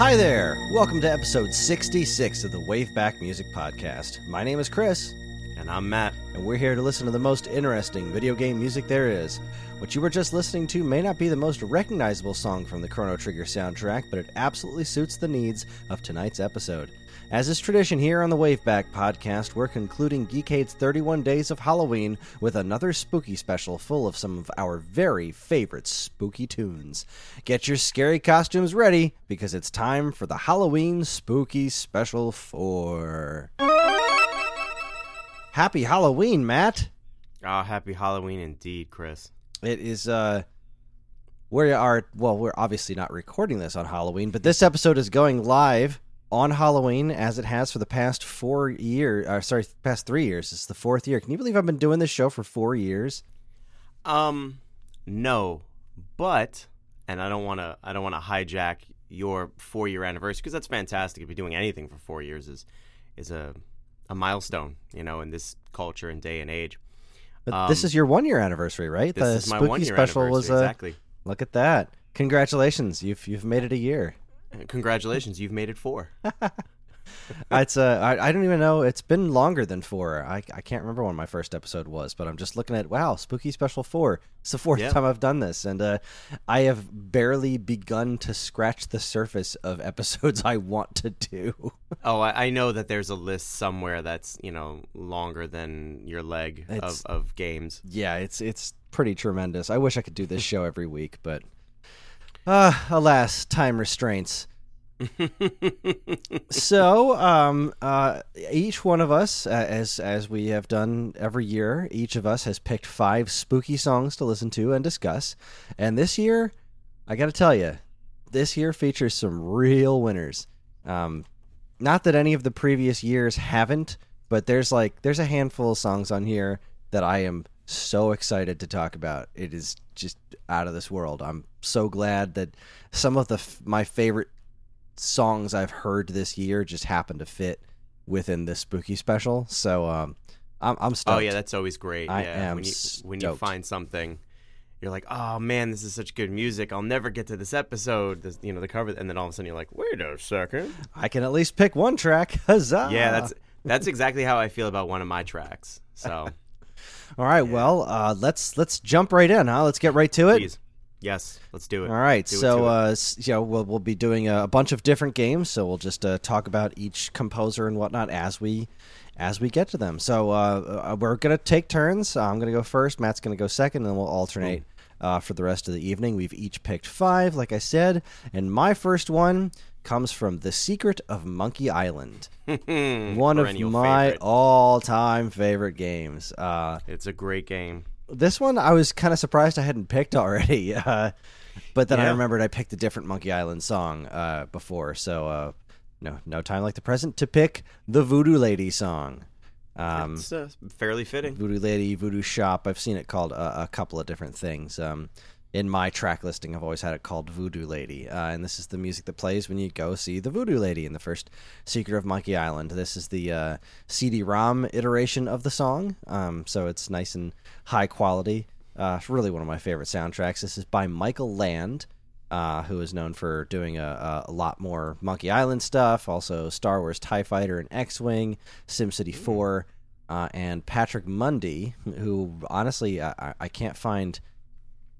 Hi there! Welcome to episode 66 of the Waveback Music Podcast. My name is Chris, And I'm Matt. and we're here to listen to the most interesting video game music there is. What you were just listening to may not be the most recognizable song from the Chrono Trigger soundtrack, but it absolutely suits the needs of tonight's episode. As is tradition here on the Waveback Podcast, we're concluding Geekade's 31 Days of Halloween with another spooky special full of some of our very favorite spooky tunes. Get your scary costumes ready because it's time for the Halloween Spooky Special 4. Happy Halloween, Matt! Oh, happy Halloween indeed, Chris. It is uh we are well, we're obviously not recording this on Halloween, but this episode is going live on Halloween as it has for the past four years. Uh, sorry, past three years. It's the fourth year. Can you believe I've been doing this show for four years? Um, no, but and I don't want to. I don't want to hijack your four year anniversary because that's fantastic. If you're doing anything for four years is is a a milestone, you know, in this culture and day and age. But this Um, is your one year anniversary, right? This the is my spooky one year special was exactly. look at that. Congratulations, you've you've made it a year. Congratulations, you've made it four. it's uh, I, I don't even know. It's been longer than four. I, I can't remember when my first episode was, but I'm just looking at wow, spooky special four. It's the fourth time I've done this, and uh, I have barely begun to scratch the surface of episodes I want to do. Oh, I, I know that there's a list somewhere that's you know longer than your leg It's- of, of games. yeah, it's it's pretty tremendous. I wish I could do this show every week, but uh, alas, time restraints. so um uh each one of us uh, as as we have done every year each of us has picked five spooky songs to listen to and discuss. And this year i gotta tell you this year features some real winners. Um not that any of the previous years haven't but there's like there's a handful of songs on here that i am so excited to talk about. It is just out of this world i'm so glad that some of the f- my favorite songs I've heard this year just happen to fit within this spooky special. So um, I'm I'm stoked. Oh yeah, that's always great. I yeah, am when you when you find something, you're like, oh man, this is such good music. I'll never get to this episode. This, you know, the cover, and then all of a sudden you're like, wait a second. I can at least pick one track. Huzzah! Yeah, that's that's exactly how I feel about one of my tracks. So all right. Well, uh, let's let's jump right in, huh? Let's get right to it. yes, let's do it. All right, Do so uh, s- you know we'll we'll be doing a, bunch of different games, so we'll just uh, talk about each composer and whatnot as we as we get to them. So uh, uh, we're gonna take turns. I'm gonna go first. Matt's gonna go second, and then we'll alternate uh, for the rest of the evening. We've each picked five, like I said, and my first one comes from The Secret of Monkey Island, one of my favorite. all-time favorite games. Uh, It's a great game. this one I was kind of surprised I hadn't picked already. Uh, but then I remembered I picked a different Monkey Island song uh, before, so uh, no, no time like the present to pick the Voodoo Lady song. Um, it's uh, fairly fitting. Voodoo Lady, Voodoo Shop. I've seen it called a, a couple of different things. Um, in my track listing, I've always had it called Voodoo Lady, uh, and this is the music that plays when you go see the Voodoo Lady in the first Secret of Monkey Island. This is the uh, CD-ROM iteration of the song, um, so it's nice and high quality. Uh, it's really one of my favorite soundtracks. This is by Michael Land, uh, who is known for doing a, a, lot more Monkey Island stuff, also Star Wars TIE Fighter and X Wing, SimCity 4, uh, and Patrick Mundy, who honestly, I- I can't find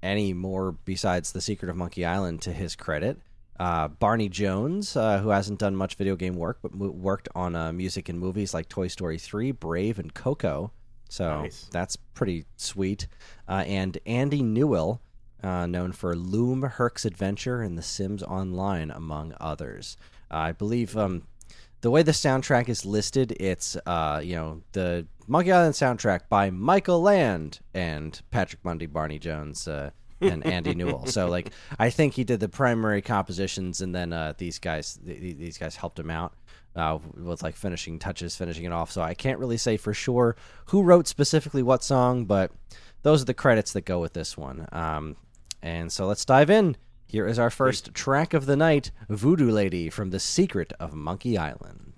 any more besides The Secret of Monkey Island to his credit. Uh, Barney Jones, uh, who hasn't done much video game work, but mo- worked on uh, music in movies like Toy Story 3, Brave, and Coco. So Nice. that's pretty sweet. Uh, and Andy Newell, uh, known for Loom Herc's Adventure and The Sims Online, among others. Uh, I believe um, the way the soundtrack is listed, it's uh, you know the Monkey Island soundtrack by Michael Land and Patrick Mundy, Barney Jones, uh, and Andy Newell. So like, I think he did the primary compositions, and then uh, these guys th- th- these guys helped him out uh, with like finishing touches, finishing it off. So I can't really say for sure who wrote specifically what song, but those are the credits that go with this one. Um, and so let's dive in. Here is our first track of the night Voodoo Lady from The Secret of Monkey Island.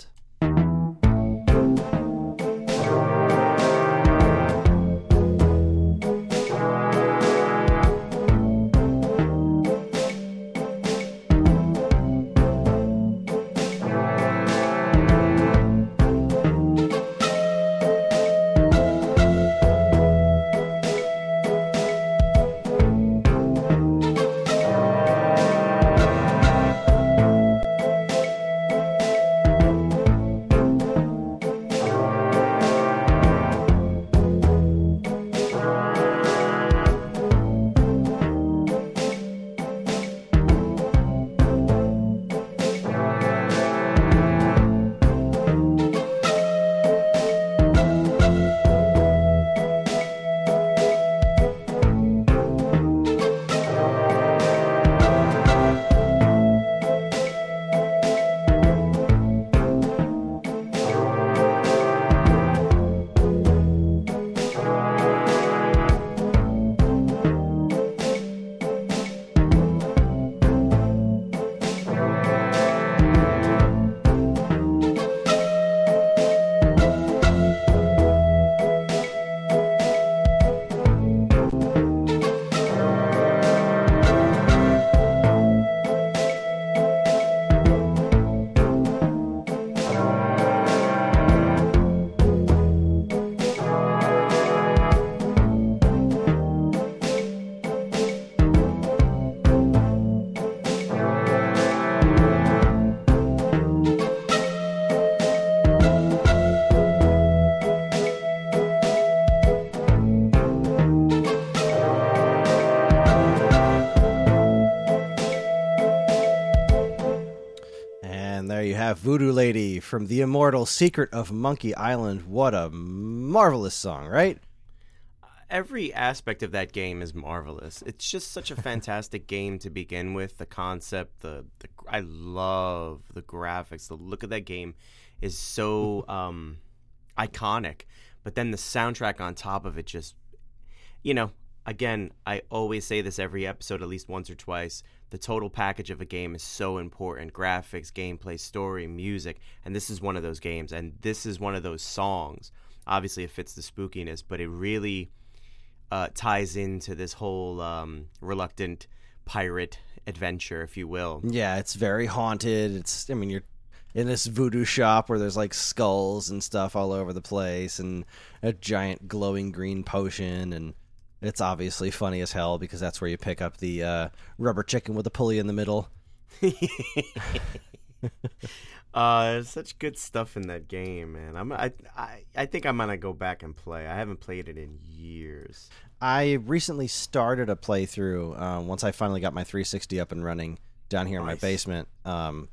Voodoo Lady from the immortal Secret of Monkey Island. What a marvelous song, right? every aspect of that game is marvelous. It's just such a fantastic game to begin with. The concept, the, the I love the graphics. The look of that game is so um, iconic. But then the soundtrack on top of it just you know, again, I always say this every episode at least once or twice. The total package of a game is so important. Graphics, gameplay, story, music, and this is one of those games and this is one of those songs. Obviously it fits the spookiness, but it really uh, ties into this whole um, reluctant pirate adventure, if you will. Yeah, it's very haunted. It's I mean you're in this voodoo shop where there's like skulls and stuff all over the place and a giant glowing green potion and it's obviously funny as hell because that's where you pick up the uh, rubber chicken with a pulley in the middle. uh, such good stuff in that game, man. I'm I, I I think I'm gonna go back and play. I haven't played it in years. I recently started a playthrough uh, once I finally got my 360 up and running down here in my basement. Um,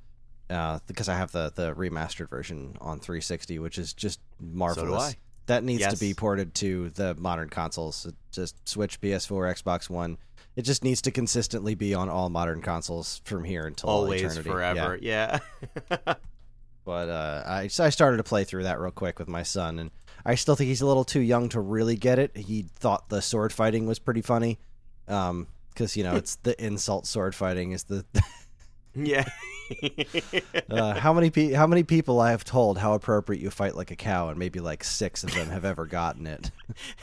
uh, because I have the the remastered version on 360, which is just marvelous. I. That needs to be ported to the modern consoles. Just Switch, PS4, Xbox One. It just needs to consistently be on all modern consoles from here until Always, eternity. Forever. Yeah. But uh, I so I started to play through that real quick with my son, and I still think he's a little too young to really get it. He thought the sword fighting was pretty funny, because you know it's the insult sword fighting is the. Yeah. Uh, how many pe- how many people I have told how appropriate you fight like a cow, and maybe like six of them have ever gotten it.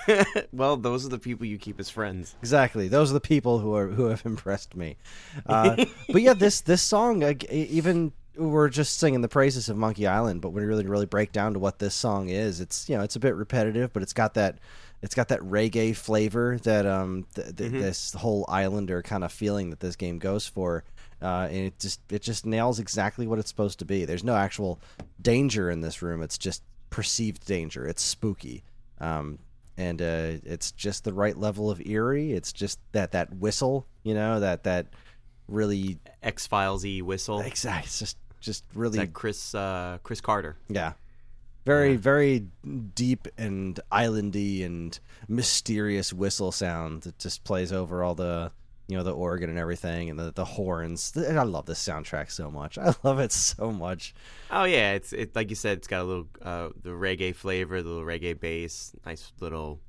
well, those are the people you keep as friends. Exactly. Those are the people who are who have impressed me. Uh, but yeah, this this song uh, even we're just singing the praises of Monkey Island, but when you really really break down to what this song is, it's you know it's a bit repetitive, but it's got that it's got that reggae flavor that um th- th- this whole islander kind of feeling that this game goes for. Uh, and it just it just nails exactly what it's supposed to be. There's no actual danger in this room. It's just perceived danger. It's spooky. Um, and uh, it's just the right level of eerie. It's just that that whistle, you know, that that really X Files y whistle. Exactly. It's just just really that Chris uh, Chris Carter. yeah, very very deep and islandy and mysterious whistle sound that just plays over all the you know the organ and everything and the the horns. I love this soundtrack so much. I love it so much. Oh yeah, it's it like you said, it's got a little uh, the reggae flavor, the little reggae bass, nice little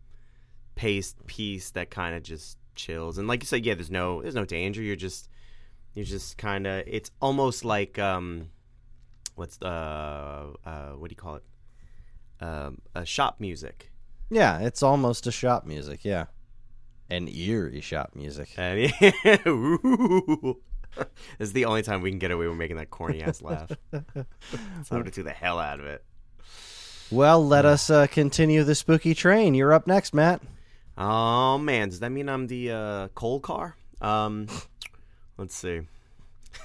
paste piece that kind of just chills. And like you said, yeah, there's no there's no danger. You're just you're just kind of it's almost like um what's uh, uh what do you call it? Um, a shop music. Yeah, it's almost a shop music. Yeah, an eerie shop music. And Ooh. this is the only time we can get away with making that corny ass laugh. so I'm gonna do the hell out of it. Well, let us uh, continue the spooky train. You're up next, Matt. Oh man, does that mean I'm the uh, coal car? Um, let's see.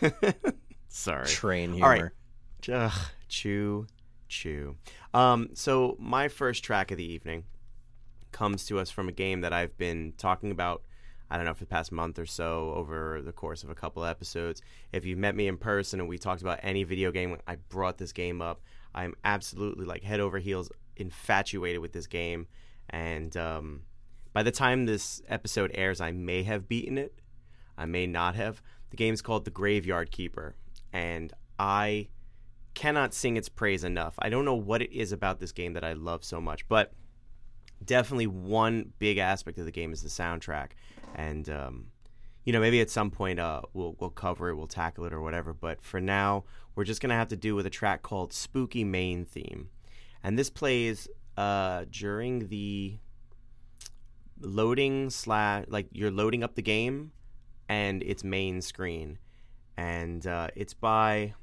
Sorry. Train All right. humor. Ugh, chew, chew. Um, so my first track of the evening comes to us from a game that I've been talking about. I don't know for the past month or so over the course of a couple episodes. If you've met me in person and we talked about any video game, I brought this game up. I'm absolutely like head over heels infatuated with this game, and um, by the time this episode airs, I may have beaten it. I may not have. The game's called The Graveyard Keeper, and I cannot sing its praise enough. I don't know what it is about this game that I love so much, but definitely one big aspect of the game is the soundtrack. And um, you know, maybe at some point uh, we'll we'll cover it, we'll tackle it or whatever. But for now, we're just gonna have to do with a track called "Spooky Main Theme," and this plays uh, during the loading slash like you're loading up the game and its main screen and uh, it's by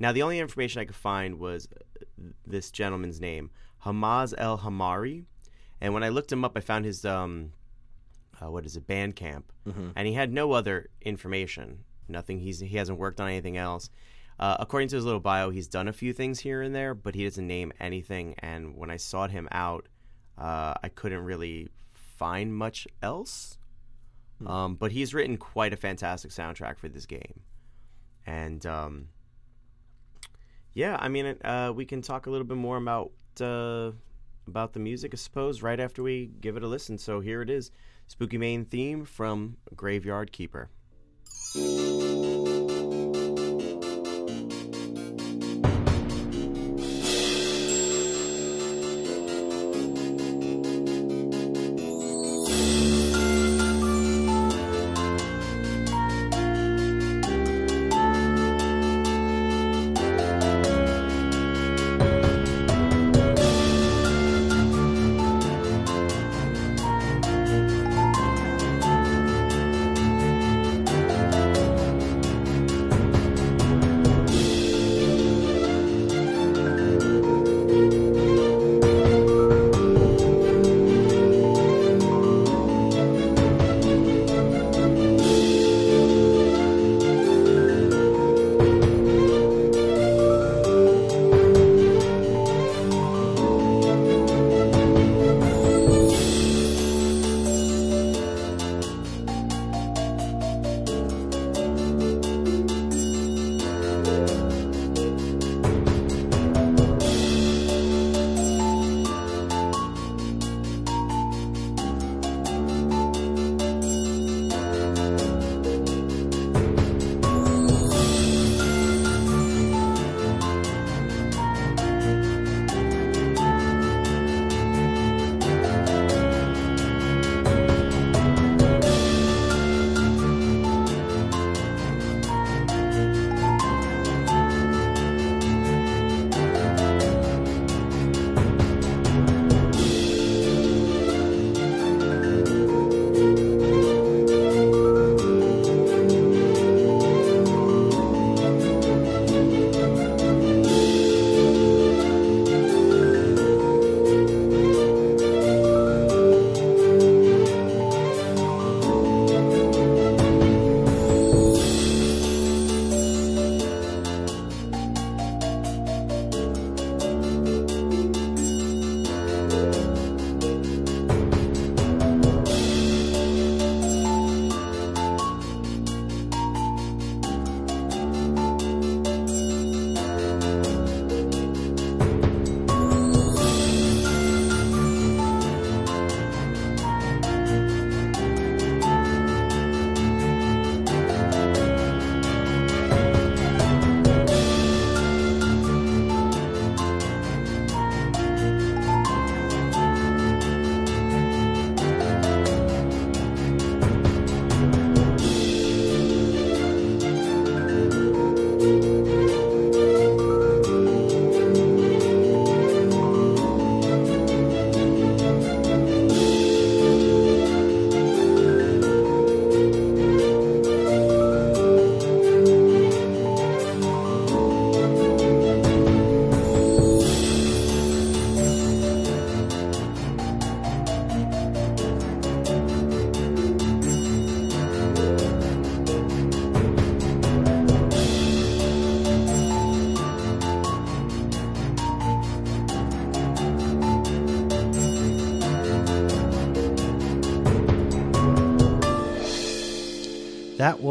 now the only information i could find was uh, this gentleman's name hamza el hamari and when i looked him up i found his um uh, what is it bandcamp. Mhm. and he had no other information nothing. He's he hasn't worked on anything else. Uh, according to his little bio he's done a few things here and there but he doesn't name anything. And when i sought him out uh, i couldn't really find much else. Um, but he's written quite a fantastic soundtrack for this game. And um, yeah, I mean, uh, we can talk a little bit more about uh, about the music, I suppose, right after we give it a listen. So here it is, Spooky Main theme from Graveyard Keeper.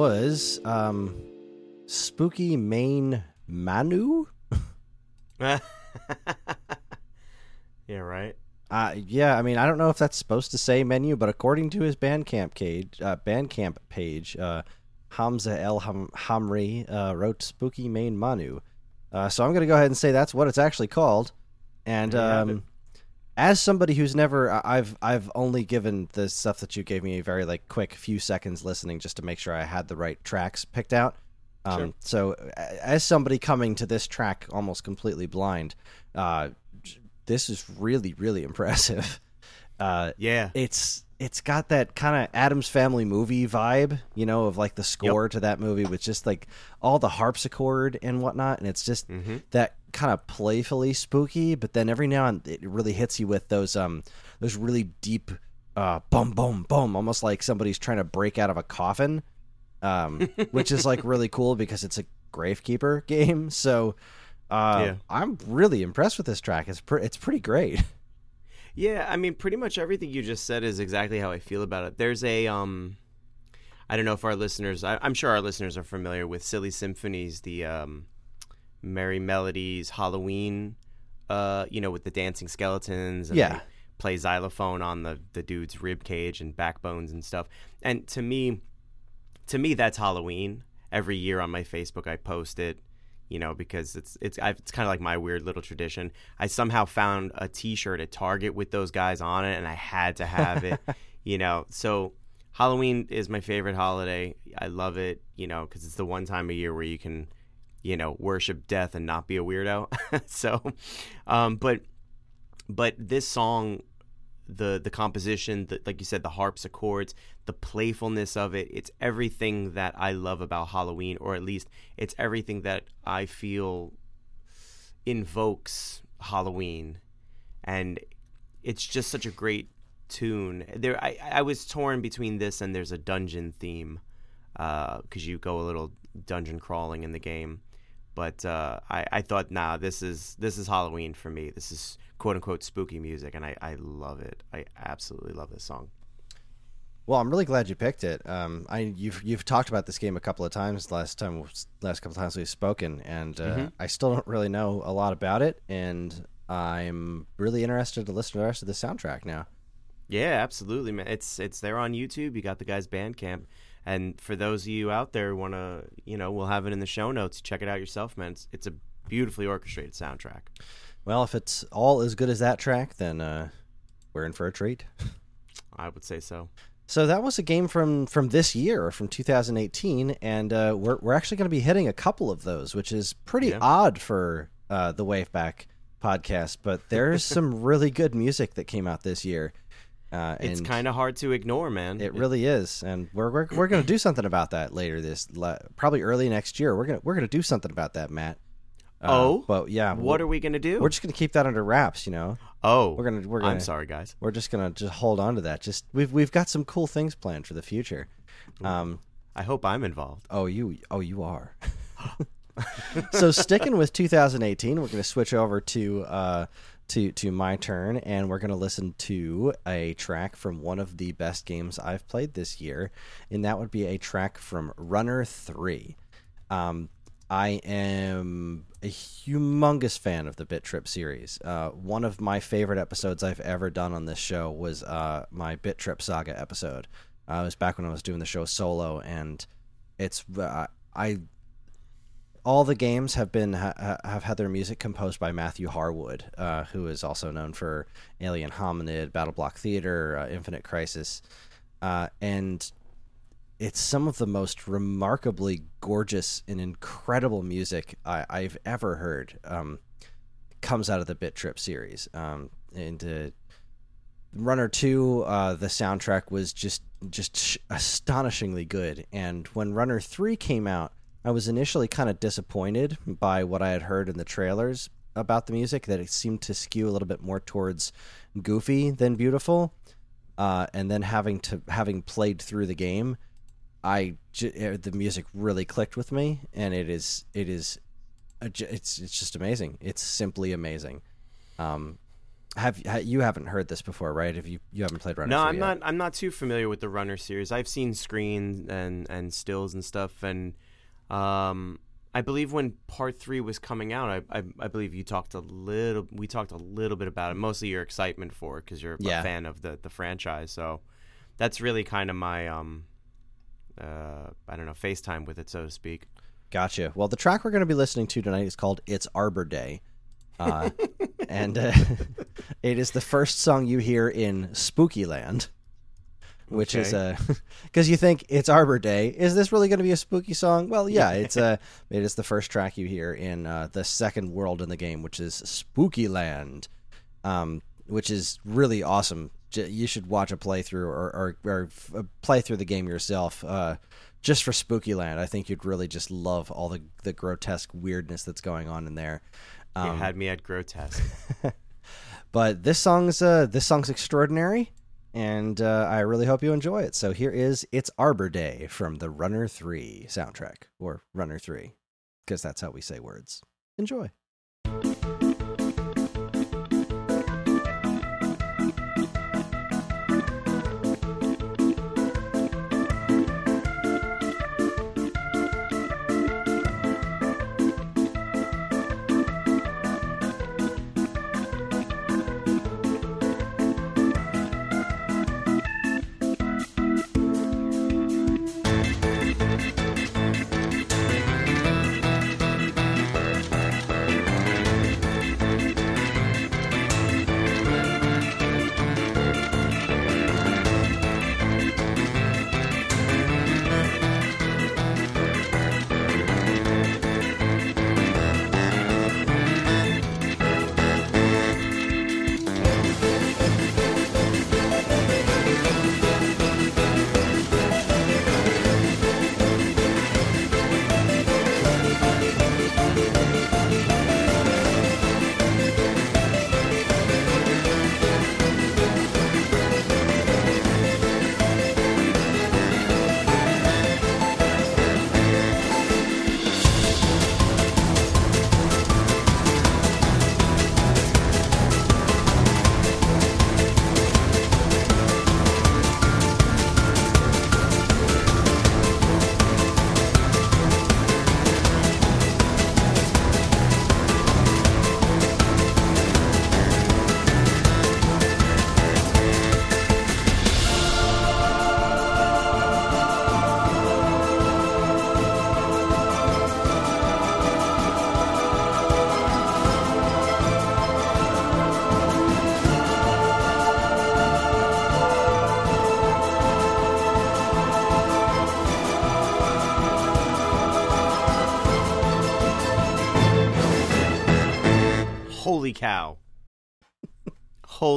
Was um, Spooky Main Manu. yeah, right. Uh, yeah, I mean, I don't know if that's supposed to say menu, but according to his Bandcamp page, uh, Bandcamp page, uh, Hamza El Ham- Hamri uh, wrote "Spooky Main Manu," uh, so I'm going to go ahead and say that's what it's actually called. And There you have um, as somebody who's never, I've I've only given the stuff that you gave me a very like quick few seconds listening just to make sure I had the right tracks picked out. Um, Sure. So, as somebody coming to this track almost completely blind, uh, this is really really impressive. Uh, Yeah. it's it's got that kind of Addams Family movie vibe, you know, of like the score to that movie with just like all the harpsichord and whatnot, and it's just Mm-hmm. that kind of playfully spooky. But then every now and it really hits you with those um those really deep uh boom boom boom, almost like somebody's trying to break out of a coffin, um, which is like really cool because it's a Gravekeeper game. So. Uh, Yeah. I'm really impressed with this track. It's pre- it's pretty great. Yeah, I mean, pretty much everything you just said is exactly how I feel about it. There's a, um, I don't know if our listeners, I, I'm sure our listeners are familiar with Silly Symphonies, the um, Merrie Melodies Halloween, uh, you know, with the dancing skeletons. And Yeah. play xylophone on the the dude's rib cage and backbones and stuff. And to me, to me, that's Halloween. Every year on my Facebook, I post it. You know, because it's it's I've, it's kind of like my weird little tradition. I somehow found a T-shirt at Target with those guys on it, and I had to have it. you know, so Halloween is my favorite holiday. I love it. You know, because it's the one time a year where you can, you know, worship death and not be a weirdo. so, um, but but this song the the composition the, like you said the harpsichords the playfulness of it it's everything that i love about halloween or at least it's everything that i feel invokes halloween. And it's just such a great tune. There i, I was torn between this and there's a dungeon theme because you go a little dungeon crawling in the game but uh, I, I thought nah this is this is halloween for me this is quote unquote spooky music and I, I love it i absolutely love this song Well, I'm really glad you picked it. Um, I you've you've talked about this game a couple of times last time last couple of times we've spoken, and uh, Mm-hmm. I still don't really know a lot about it, and I'm really interested to listen to the rest of the soundtrack now. yeah absolutely man it's it's there on youtube you got the guy's bandcamp and for those of you out there who want to you know we'll have it in the show notes check it out yourself man it's, it's a beautifully orchestrated soundtrack Well, if it's all as good as that track, then uh, we're in for a treat. i would say so So that was a game from from this year, from 2018, and uh, we're we're actually going to be hitting a couple of those, which is pretty Yeah. odd for uh, the Waveback podcast. But there's some really good music that came out this year. Uh, it's kind of hard to ignore man It really is, and we're we're, we're going to do something about that later this probably early next year. We're gonna we're gonna do something about that, Matt. Uh, Oh? but yeah, what are we gonna do we're just gonna keep that under wraps, you know. oh We're gonna we're gonna i'm sorry guys we're just gonna just hold on to that. Just we've we've got some cool things planned for the future. Um, i hope i'm involved oh you oh you are. so sticking with 2018, we're gonna switch over to uh to to my turn, and we're gonna listen to a track from one of the best games I've played this year, and that would be a track from Runner Three. Um, I am a humongous fan of the Bit Trip series. Uh, one of my favorite episodes I've ever done on this show was uh, my Bit Trip Saga episode. Uh, it was back when I was doing the show solo, and it's uh, I. All the games have been ha- ha- have had their music composed by Matthew Harwood, uh, who is also known for Alien Hominid, Battle Block Theater, uh, Infinite Crisis, uh, and it's some of the most remarkably gorgeous and incredible music I, I've ever heard. Um, comes out of the Bit Trip series, um, and uh, Runner Two, uh, the soundtrack was just just sh- astonishingly good. And when Runner Three came out, I was initially kind of disappointed by what I had heard in the trailers about the music. That it seemed to skew a little bit more towards goofy than beautiful. Uh, and then having to having played through the game, I uh, the music really clicked with me, and it is it is it's it's just amazing. It's simply amazing. Um, have you haven't heard this before, right? Have you you haven't played Runner? No, I'm yet? not. I'm not too familiar with the Runner series. I've seen screens and and stills and stuff, and um, I believe when Part Three was coming out, I, I I believe you talked a little. We talked a little bit about it. Mostly your excitement for it because you're Yeah. a fan of the the franchise. So that's really kind of my um, uh, I don't know, FaceTime with it, so to speak. Gotcha. Well, the track we're going to be listening to tonight is called "It's Arbor Day," uh, and uh, it is the first song you hear in Spooky Land, which is a because you think it's Arbor Day. Is this really going to be a spooky song? Well, yeah, it's a it is the first track you hear in uh, the second world in the game, which is Spooky Land, um, which is really awesome. J- You should watch a playthrough or or, or f- uh, play through the game yourself. Uh, just for Spooky Land, I think you'd really just love all the the grotesque weirdness that's going on in there. You Um, had me at grotesque. but this song's uh, this song's extraordinary, and uh, I really hope you enjoy it. So here is "It's Arbor Day" from the Runner Three soundtrack, or Runner Three, because that's how we say words. Enjoy.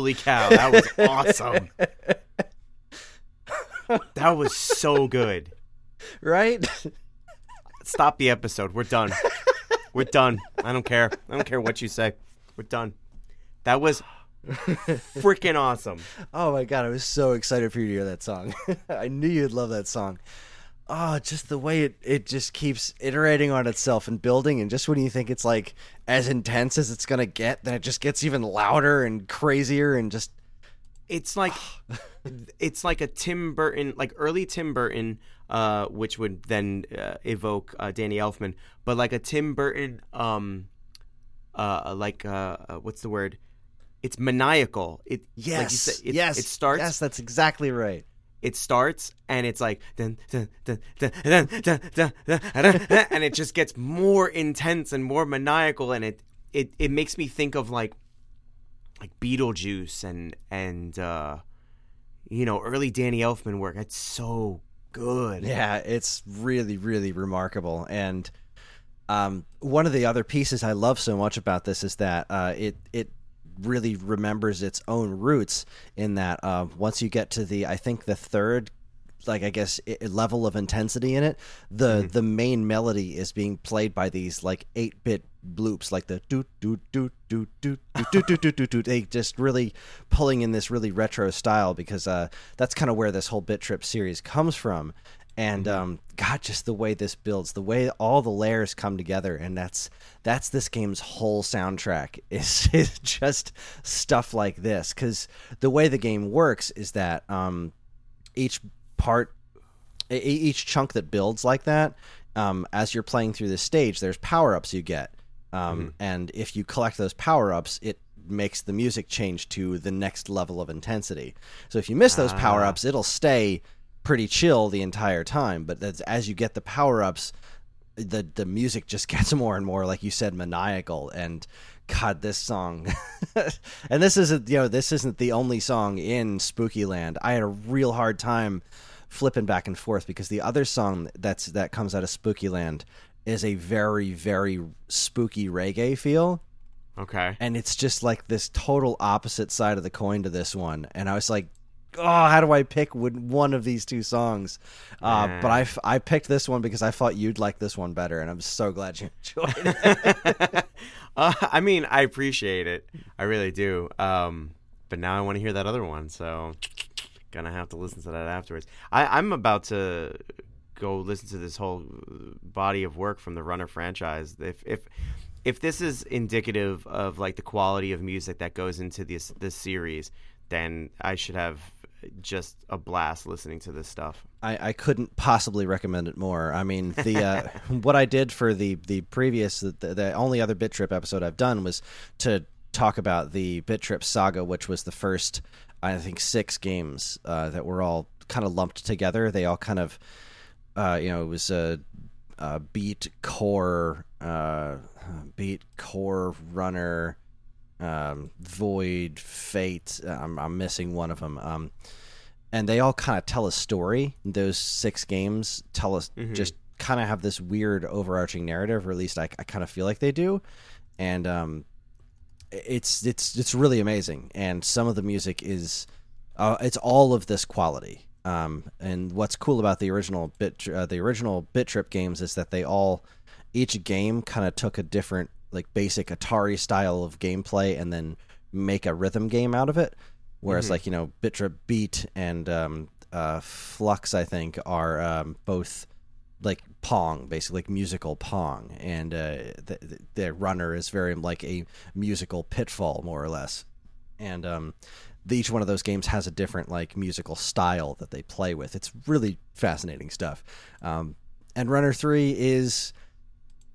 Holy cow, that was awesome. that was so good. Right? Stop the episode. We're done. We're done. I don't care. I don't care what you say. We're done. That was freaking awesome. Oh my god, I was so excited for you to hear that song. I knew you'd love that song. Oh, just the way it, it just keeps iterating on itself and building, and just when you think it's like as intense as it's gonna get, then it just gets even louder and crazier and just It's like it's like a Tim Burton, like early Tim Burton, uh, which would then uh, evoke uh, Danny Elfman, but like a Tim Burton, um, uh, like uh, uh, what's the word? It's maniacal. It like yes, said, it, yes, It starts. Yes, that's exactly right it starts and it's like dun, dun, dun, and it just gets more intense and more maniacal and it it, it makes me think of like like Beetlejuice and and uh, you know early Danny Elfman work. It's so good. Yeah, it's really really remarkable. And um, one of the other pieces I love so much about this is that uh, it it really remembers its own roots. In that, uh, once you get to the, I think the third. Like I guess i level of intensity in it, the the main melody is being played by these like eight bit bloops, like the doot doot doot doot doot doot doot doot doot doot. They just really pulling in this really retro style because uh, that's kind of where this whole Bit Trip series comes from and um, God, just the way this builds, the way all the layers come together, and that's that's this game's whole soundtrack is, is just stuff like this. Because the way the game works is that um, each part, each chunk that builds like that, um, as you're playing through the stage, there's power ups you get, um, and if you collect those power ups, it makes the music change to the next level of intensity. So if you miss those power ups, it'll stay pretty chill the entire time. But that's, as you get the power ups, the the music just gets more and more, like you said, maniacal. And God, this song, and this isn't you know this isn't the only song in Spooky Land. I had a real hard time flipping back and forth because the other song that's that comes out of Spooky Land is a very very spooky reggae feel Okay. and it's just like this total opposite side of the coin to this one and i was like oh how do i pick one of these two songs uh, but I picked this one because i thought you'd like this one better and i'm so glad you enjoyed it uh, I mean, I appreciate it. I really do. Um, but now I want to hear that other one, so gonna have to listen to that afterwards. I, I'm about to go listen to this whole body of work from the Runner franchise. If if if this is indicative of like the quality of music that goes into this this series, then I should have just a blast listening to this stuff. I, I couldn't possibly recommend it more. I mean, the uh, what I did for the the previous the, the only other Bit Trip episode I've done was to talk about the Bit Trip saga, which was the first I think six games uh, that were all kind of lumped together. They all kind of uh, you know it was a, a beat core uh, beat core runner um, void fate I'm, I'm missing one of them um, and they all kind of tell a story. Those six games tell us just kind of have this weird overarching narrative or at least i, I kind of feel like they do. And um, it's it's it's really amazing. And some of the music is uh, it's all of this quality. Um, and what's cool about the original bit uh, the original bit trip games is that they all each game kind of took a different like basic atari style of gameplay and then make a rhythm game out of it. Whereas like you know bit trip beat and um, uh, flux i think are um, both like pong basically like musical pong. And uh, the, the, runner is very like a musical pitfall more or less. And um, the, each one of those games has a different like musical style that they play with. It's really fascinating stuff. Um, and runner 3 is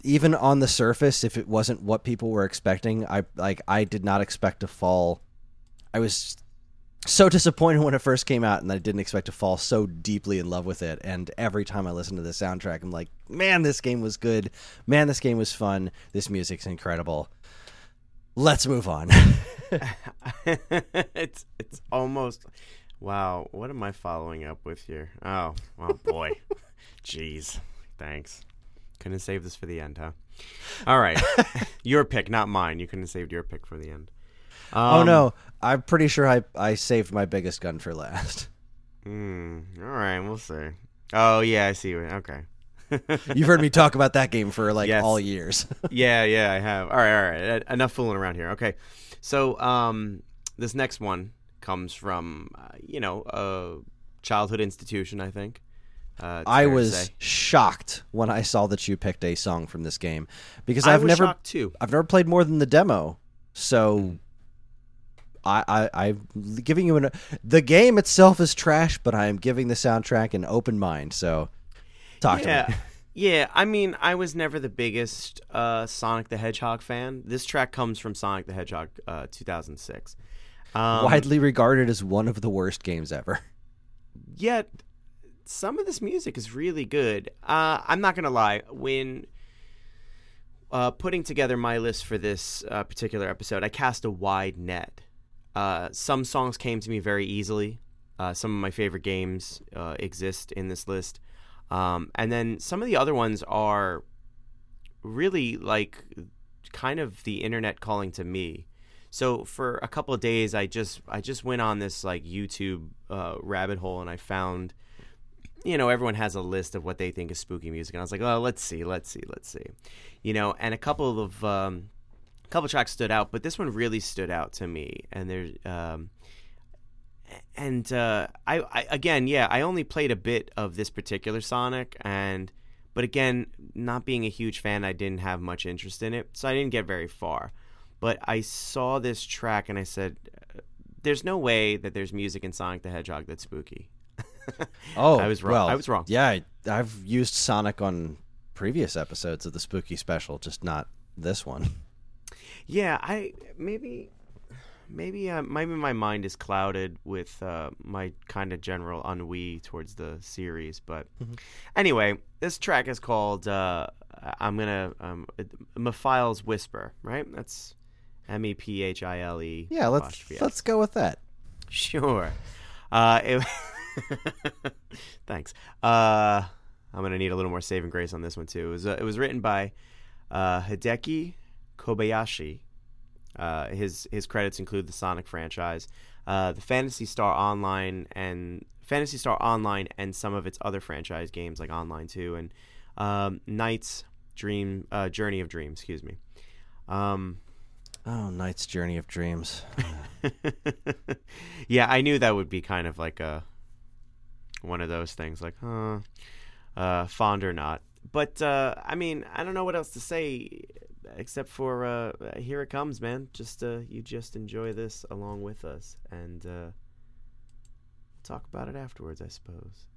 even on the surface if it wasn't what people were expecting i like i did not expect to fall i was so disappointed when it first came out and I didn't expect to fall so deeply in love with it. And every time I listen to the soundtrack, I'm like, man, this game was good. Man, this game was fun. This music's incredible. Let's move on. it's it's almost wow. What am I following up with here? Oh, oh boy, jeez. Thanks. Couldn't have saved this for the end, huh? All right, your pick, not mine. You couldn't have saved your pick for the end. oh Um, no, I'm pretty sure I I saved my biggest gun for last. Mm, all right, we'll see. Oh yeah, I see. Okay. You've heard me talk about that game for like Yes. all years. yeah, yeah, I have. All right, all right. Enough fooling around here. Okay. So, um, this next one comes from, uh, you know, a childhood institution, I think. Uh, I was shocked when I saw that you picked a song from this game because I've never. I've never played more than the demo. So Hmm. I, I I'm giving you an the game itself is trash, but I am giving the soundtrack an open mind. So talk to Yeah. me. Yeah, I mean, I was never the biggest uh, Sonic the Hedgehog fan. This track comes from Sonic the Hedgehog uh, 2006. Um, Widely regarded as one of the worst games ever. yet some of this music is really good. Uh, I'm not gonna lie, when uh, putting together my list for this uh, particular episode, I cast a wide net. Uh, some songs came to me very easily. Uh, some of my favorite games uh, exist in this list, um, and then some of the other ones are really like kind of the internet calling to me. So for a couple of days, I just I just went on this like YouTube rabbit hole, and I found, you know, everyone has a list of what they think is spooky music, and I was like, oh, let's see, let's see, let's see, you know, and a couple of um, a couple tracks stood out, but this one really stood out to me, and there's um, and uh, I, I again, yeah, I only played a bit of this particular Sonic, and but again, not being a huge fan, I didn't have much interest in it, so I didn't get very far. But I saw this track and I said, "There's no way that there's music in Sonic the Hedgehog that's spooky." Oh, I was wrong. Well, I was wrong. Yeah, I, I've used Sonic on previous episodes of the Spooky Special, just not this one. Yeah, I maybe maybe uh, maybe my mind is clouded with uh, my kind of general ennui towards the series, but anyway, this track is called uh, I'm gonna um, Mephile's Whisper, right? That's M E P H I L E. Yeah, let's let's go with that. Sure. Uh, it, thanks. Uh, I'm gonna need a little more saving grace on this one too. It was uh, it was written by uh, Hideaki Kobayashi. Uh, his his credits include the Sonic franchise, uh, the Phantasy Star Online, and Phantasy Star Online, and some of its other franchise games like Online 2 and um, NiGHTS Dream uh, Journey of Dreams. Excuse me. Um, Oh, NiGHTS Journey of Dreams. yeah, I knew that would be kind of like a one of those things, like, huh, uh, fond or not. But uh, I mean, I don't know what else to say except for uh, here it comes, man. Just uh, you just enjoy this along with us, and uh, talk about it afterwards, I suppose.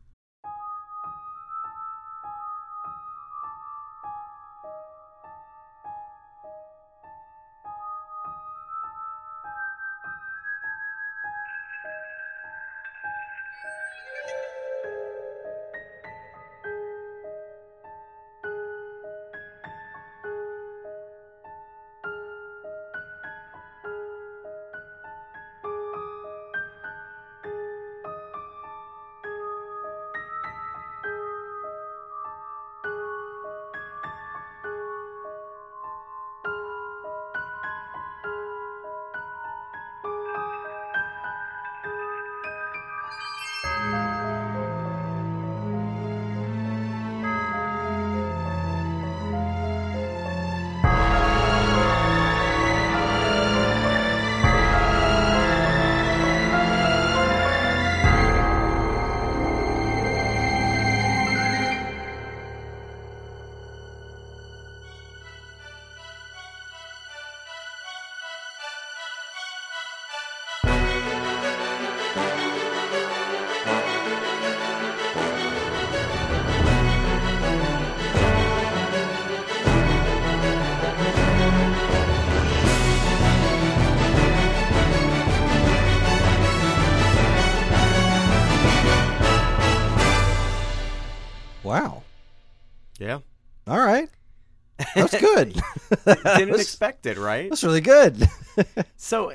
Good. didn't expect it, right? that's really good. So,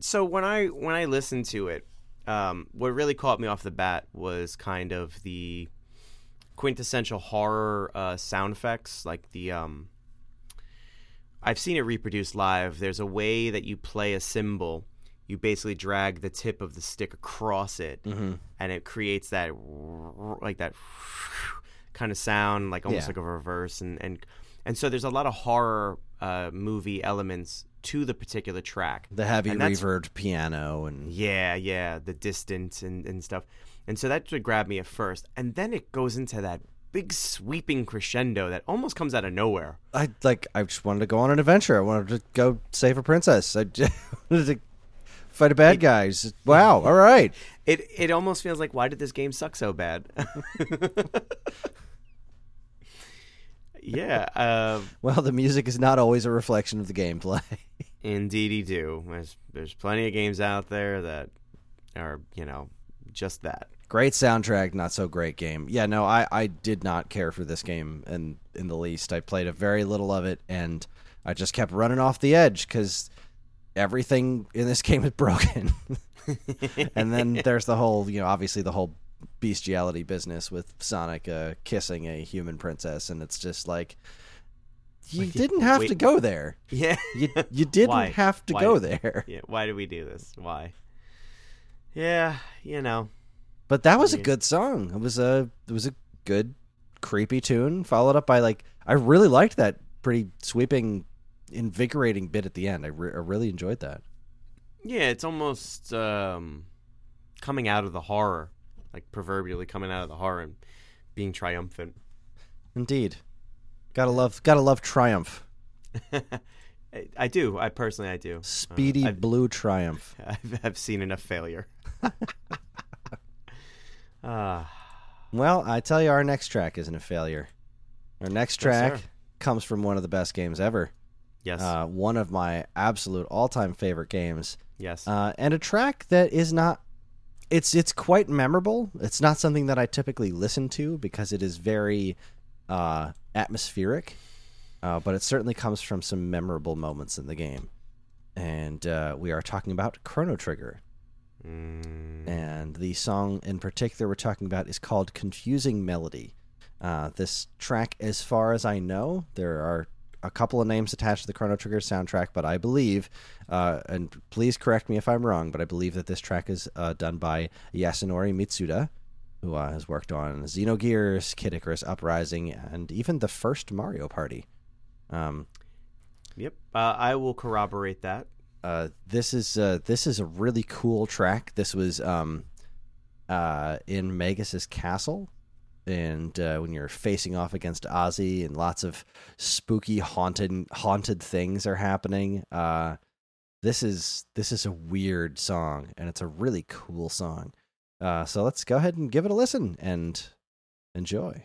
so when I when I listened to it, um, what really caught me off the bat was kind of the quintessential horror uh, sound effects, like the um. I've seen it reproduced live. There's a way that you play a cymbal. You basically drag the tip of the stick across it, Mm-hmm. and it creates that like that kind of sound, like almost Yeah. like a reverse, and and and so there's a lot of horror uh, movie elements to the particular track. The heavy reverb piano and Yeah, yeah, the distance and, and stuff. And so that would grab me at first. And then it goes into that big sweeping crescendo that almost comes out of nowhere. I like. I just wanted to go on an adventure. I wanted to go save a princess. I just wanted to fight a bad guy. It's just- wow. All right. It it almost feels like why did this game suck so bad? yeah, uh, Well, the music is not always a reflection of the gameplay. indeedy do. There's there's plenty of games out there that are, you know, just that. great soundtrack, not so great game. Yeah, no, I, I did not care for this game in in the least. I played a very little of it, and I just kept running off the edge because everything in this game is broken. and then there's the whole, you know, obviously the whole bestiality business with Sonic uh, kissing a human princess, and it's just like you didn't have wait. to go there. Yeah. You you didn't have to Why? go there. Yeah, why do we do this? Why? Yeah, you know. But that was a good song. It was a it was a good creepy tune followed up by like I really liked that pretty sweeping invigorating bit at the end. I, re- I really enjoyed that. Yeah, it's almost um, coming out of the horror, like proverbially coming out of the horror and being triumphant. Indeed. Got to love got to love Triumph. I, I do. I personally, I do. Uh, Speedy I've, blue Triumph. I've, I've seen enough failure. Ah, Well, I tell you our next track isn't a failure. Our next track sir. comes from one of the best games ever. yes, Uh, one of my absolute all-time favorite games. yes. uh, and a track that is not it's it's quite memorable. It's not something that i typically listen to because it is very uh, atmospheric uh, but it certainly comes from some memorable moments in the game. And uh, we are talking about chrono trigger. Mm, and the song in particular we're talking about is called confusing melody. Uh, this track as far as i know there are a couple of names attached to the chrono trigger soundtrack but i believe uh, and please correct me if i'm wrong but i believe that this track is uh, done by yasunori mitsuda who uh, has worked on xenogears kid icarus uprising and even the first mario party um, yep. Uh, I will corroborate that. uh, this is uh, this is a really cool track. This was um, uh, in Magus's castle, and uh, when you're facing off against Ozzie, and lots of spooky, haunted, haunted things are happening. Uh, this is this is a weird song, and it's a really cool song. Uh, so let's go ahead and give it a listen and enjoy.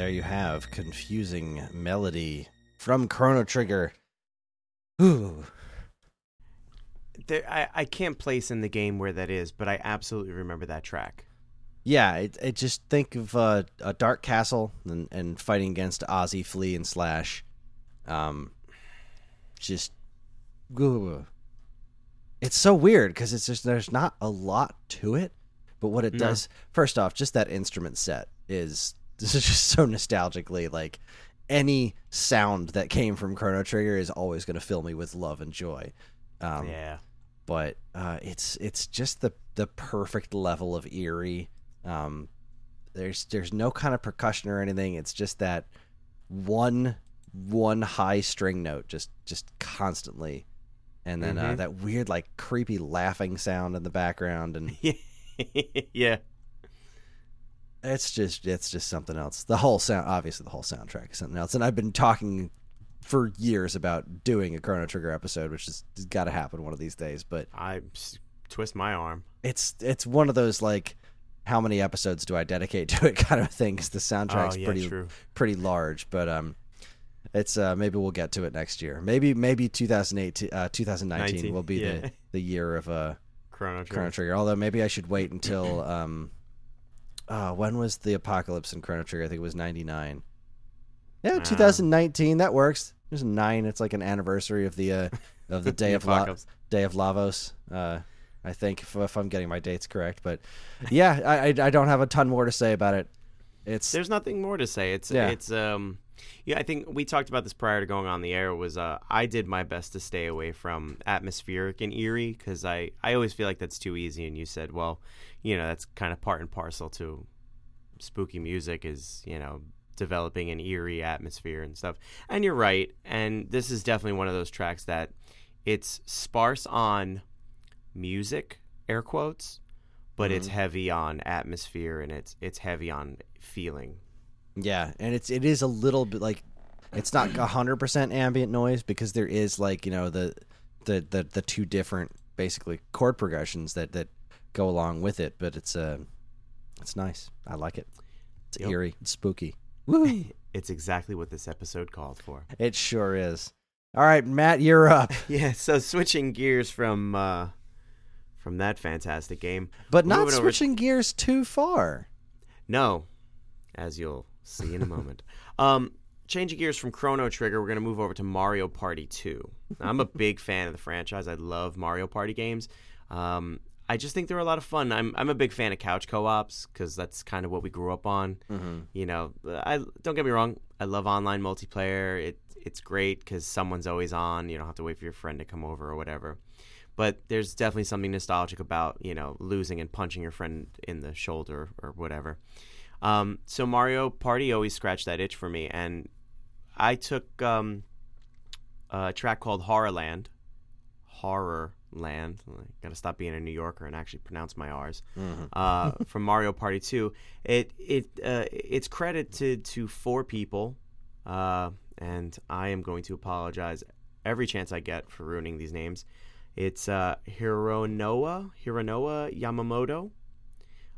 There you have confusing melody from Chrono Trigger. Ooh, there, I, I can't place in the game where that is, but I absolutely remember that track. Yeah, it, it just think of uh, a dark castle and, and fighting against Ozzie, Flea, and Slash. Um, just it's so weird because it's just there's not a lot to it, but what it No. does, first off, just that instrument set is this is just so nostalgically like any sound that came from Chrono Trigger is always going to fill me with love and joy. Um, yeah. but uh, it's it's just the the perfect level of eerie. Um, there's there's no kind of percussion or anything. It's just that one one high string note just just constantly, and then uh, Mhm. that weird like creepy laughing sound in the background, and yeah. It's just it's just something else. The whole sound, obviously, the whole soundtrack is something else. And I've been talking for years about doing a Chrono Trigger episode, which has got to happen one of these days. But I twist my arm. it's it's one of those like how many episodes do I dedicate to it kind of thing because the soundtrack's oh, yeah, pretty true. pretty large but um it's uh maybe we'll get to it next year maybe maybe 2008 uh 2019 19, will be yeah. the the year of uh Chrono Trigger. Chrono Trigger although maybe I should wait until um uh when was the apocalypse in Chrono Trigger I think it was 99 yeah Um, 2019 that works there's 9 it's like an anniversary of the uh of the day of La- Day of Lavos. Uh, I think if, if I'm getting my dates correct, but yeah, I, I I don't have a ton more to say about it. It's There's nothing more to say. It's Yeah. it's um yeah, I think we talked about this prior to going on the air was uh I did my best to stay away from atmospheric and eerie cuz I I always feel like that's too easy and you said, well, you know, that's kind of part and parcel to spooky music is, you know, developing an eerie atmosphere and stuff. And you're right, and this is definitely one of those tracks that it's sparse on music, air quotes, but it's Mhm. heavy on atmosphere and it's it's heavy on feeling. Yeah, and it's it is a little bit like it's not hundred percent ambient noise because there is like you know the the the the two different basically chord progressions that that go along with it, but it's uh it's nice. I like it. It's Yep. eerie. It's spooky. Woo! It's exactly what this episode called for. it sure is. All right, Matt, you're up. Yeah, so switching gears from uh from that fantastic game. But not Moving over- switching gears too far. No, as you'll see you in a moment. Um changing gears from Chrono Trigger, we're going to move over to Mario Party 2. Now, I'm a big fan of the franchise. I love Mario Party games. Um I just think they're a lot of fun. I'm I'm a big fan of couch co-ops cuz that's kind of what we grew up on. Mm-hmm. you know, I don't get me wrong. I love online multiplayer. It it's great because someone's always on. You don't have to wait for your friend to come over or whatever. But there's definitely something nostalgic about you know losing and punching your friend in the shoulder or whatever. Um, so Mario Party always scratched that itch for me, and I took um, a track called Horrorland. Horror Land. Got to stop being a New Yorker and actually pronounce my R's Mm-hmm. uh, from Mario Party 2. It it uh, it's credited to four people, uh, and I am going to apologize every chance I get for ruining these names. It's uh, Hironao Hironao Yamamoto,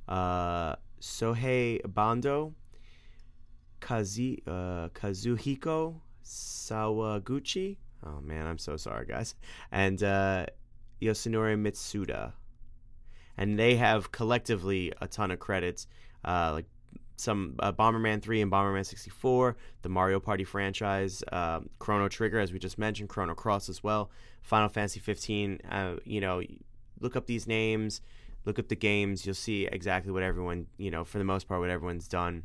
uh, Sohei Bando, Kazi, uh, Kazuhiko Sawaguchi. Oh man, I'm so sorry, guys. And uh, Yasunori Mitsuda and they have collectively a ton of credits, uh, like some uh, Bomberman 3 and Bomberman 64, the Mario Party franchise, uh, Chrono Trigger, as we just mentioned, Chrono Cross as well, Final Fantasy 15. Uh, you know, look up these names, look up the games, you'll see exactly what everyone, you know, for the most part, what everyone's done.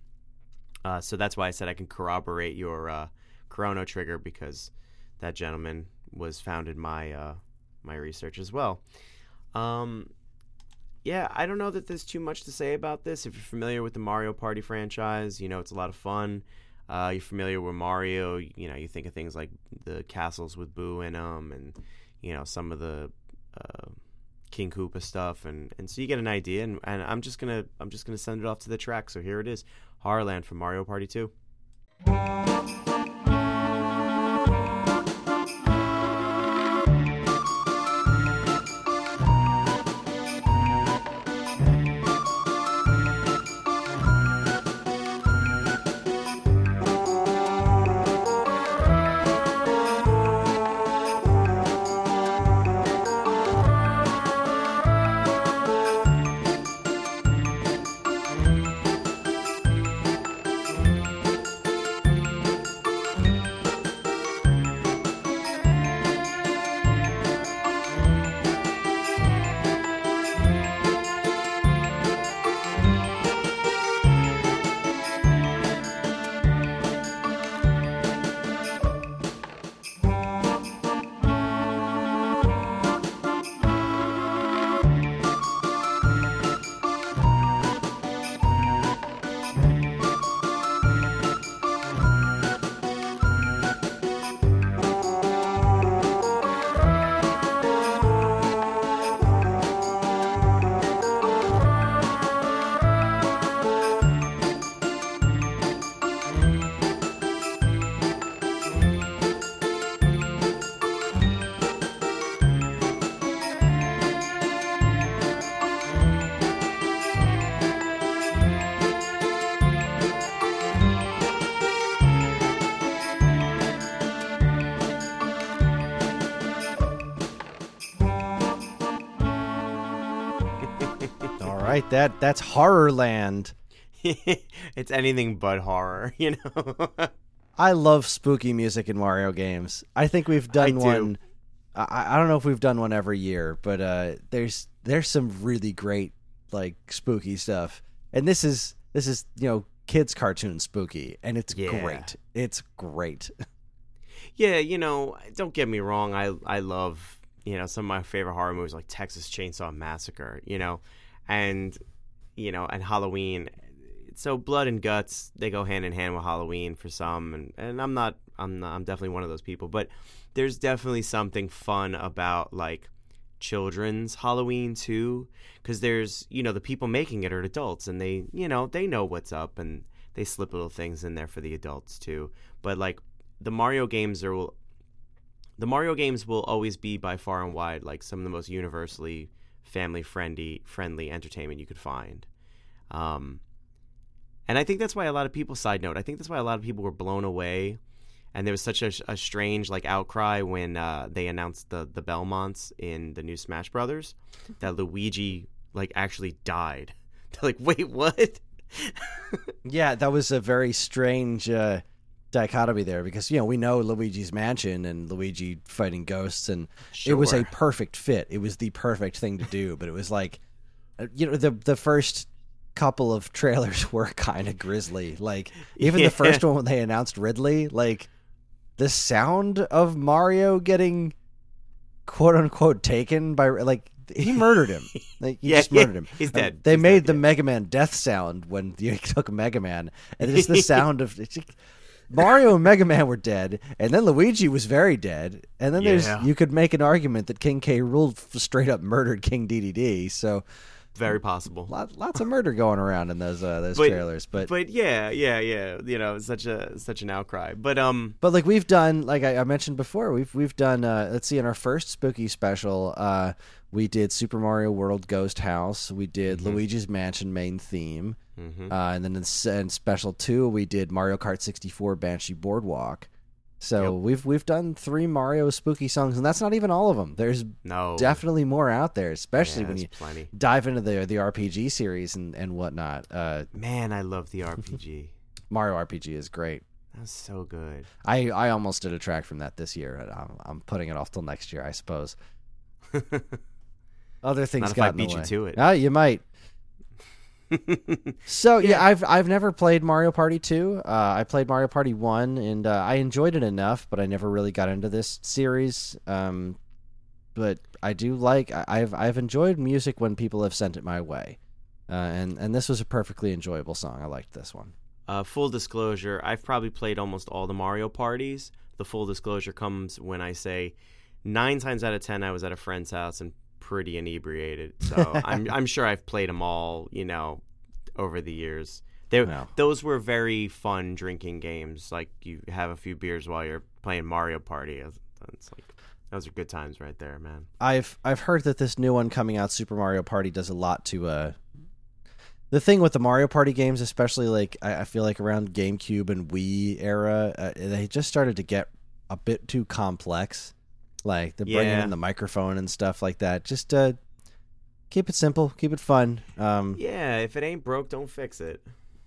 Uh, so that's why I said I can corroborate your uh, Chrono Trigger because that gentleman was found in my uh, my research as well. Um, yeah, I don't know that there's too much to say about this. If you're familiar with the Mario Party franchise, you know it's a lot of fun. Uh, you're familiar with Mario, you know you think of things like the castles with Boo in them, and you know some of the King Koopa stuff, and, and so you get an idea. And, and I'm just gonna I'm just gonna send it off to the track. So here it is, Horrorland from Mario Party 2. That that's horror land. it's anything but horror, you know. I love spooky music in Mario games. I think we've done I do. one. I, I don't know if we've done one every year, but uh, there's there's some really great like spooky stuff, and this is this is you know kids cartoon spooky, and it's Yeah. great. It's great. Yeah, you know, don't get me wrong. I I love you know some of my favorite horror movies like Texas Chainsaw Massacre. You know, and you know, and Halloween. So blood and guts they go hand in hand with Halloween for some, and and I'm not I'm not, I'm definitely one of those people. But there's definitely something fun about like children's Halloween too, because there's you know the people making it are adults, and they you know they know what's up, and they slip little things in there for the adults too. But like the Mario games are the Mario games will always be by far and wide like some of the most universally family friendly friendly entertainment you could find. Um, and I think that's why a lot of people side note, I think that's why a lot of people were blown away and there was such a, a strange like outcry when uh, they announced the the Belmonts in the new Smash Brothers that Luigi like actually died. They're like, "Wait, what?" Yeah, that was a very strange uh, dichotomy there because you know we know Luigi's Mansion and Luigi fighting ghosts, and it was a perfect fit. It was the perfect thing to do, but it was like, uh, you know, the the first couple of trailers were kind of grisly. Like even Yeah. the first one when they announced Ridley, like the sound of Mario getting quote unquote taken by like he murdered him. Like he Yeah, just murdered him. he's Um, dead. They He's made dead, the yeah. Mega Man death sound when you took Mega Man, and it's the sound of it's Mario and Mega Man were dead, and then Luigi was very dead, and then there's Yeah. you could make an argument that King K. Rool straight up murdered King DDD. So Very possible. lot, lots of murder going around in those uh, those But- trailers, but. But yeah, yeah, yeah. You know, such a such an outcry. But um, But like we've done, like I, I mentioned before, we've we've done. Uh, let's see, in our first spooky special, uh, we did Super Mario World Ghost House. We did Luigi's Mansion main theme, mhm. uh, and then in, in special two, we did Mario Kart 64 Banshee Boardwalk. So Yep. we've we've done three Mario spooky songs, and that's not even all of them. There's no, definitely more out there, especially yeah, when you plenty. dive into the the RPG series and and whatnot. Uh, Man, I love the RPG. Mario RPG is great. That's so good. I, I almost did a track from that this year. I'm, I'm putting it off till next year, I suppose. Other things Not if got I in the beat you to it. Ah, you might. So yeah. I've I've never played Mario Party two. Uh, I played Mario Party one, and uh, I enjoyed it enough, but I never really got into this series. Um, but I do like I- I've I've enjoyed music when people have sent it my way, uh, and and this was a perfectly enjoyable song. I liked this one. Uh, full disclosure, I've probably played almost all the Mario parties. The full disclosure comes when I say nine times out of ten I was at a friend's house and pretty inebriated. So I'm I'm sure I've played them all, you know, over the years. They, Wow. Those were very fun drinking games. Like you have a few beers while you're playing Mario Party. It's it's like those are good times right there, man. I've I've heard that this new one coming out, Super Mario Party, does a lot to uh the thing with the Mario Party games, especially like I, I feel like around GameCube and Wii era, uh, they just started to get a bit too complex. Like bringing Yeah. in the microphone and stuff like that. Just uh, keep it simple, keep it fun. Um, Yeah, if it ain't broke, don't fix it.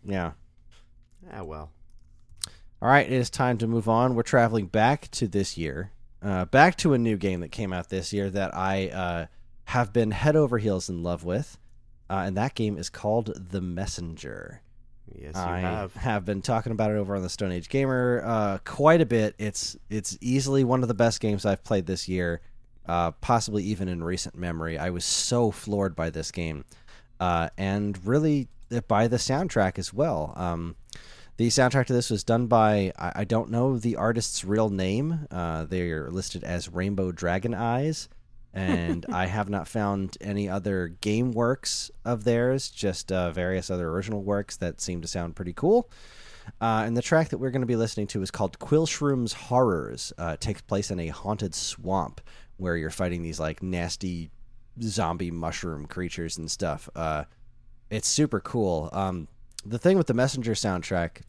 yeah. Ah, well. All right, it is time to move on. We're traveling back to this year, uh, back to a new game that came out this year that I uh, have been head over heels in love with, uh, and that game is called The Messenger. Yes, you I have. been talking about it over on the Stone Age Gamer uh, quite a bit. It's it's easily one of the best games I've played this year, uh, possibly even in recent memory. I was so floored by this game, uh, and really by the soundtrack as well. Um, the soundtrack to this was done by I, I don't know the artist's real name. Uh, they are listed as Rainbow Dragon Eyes, and I have not found any other game works of theirs. Just uh, various other original works that seem to sound pretty cool. Uh, and the track that we're going to be listening to is called Quillshroom's Horrors. Uh, it takes place in a haunted swamp where you're fighting these like nasty zombie mushroom creatures and stuff. Uh, it's super cool. Um, the thing with the Messenger soundtrack,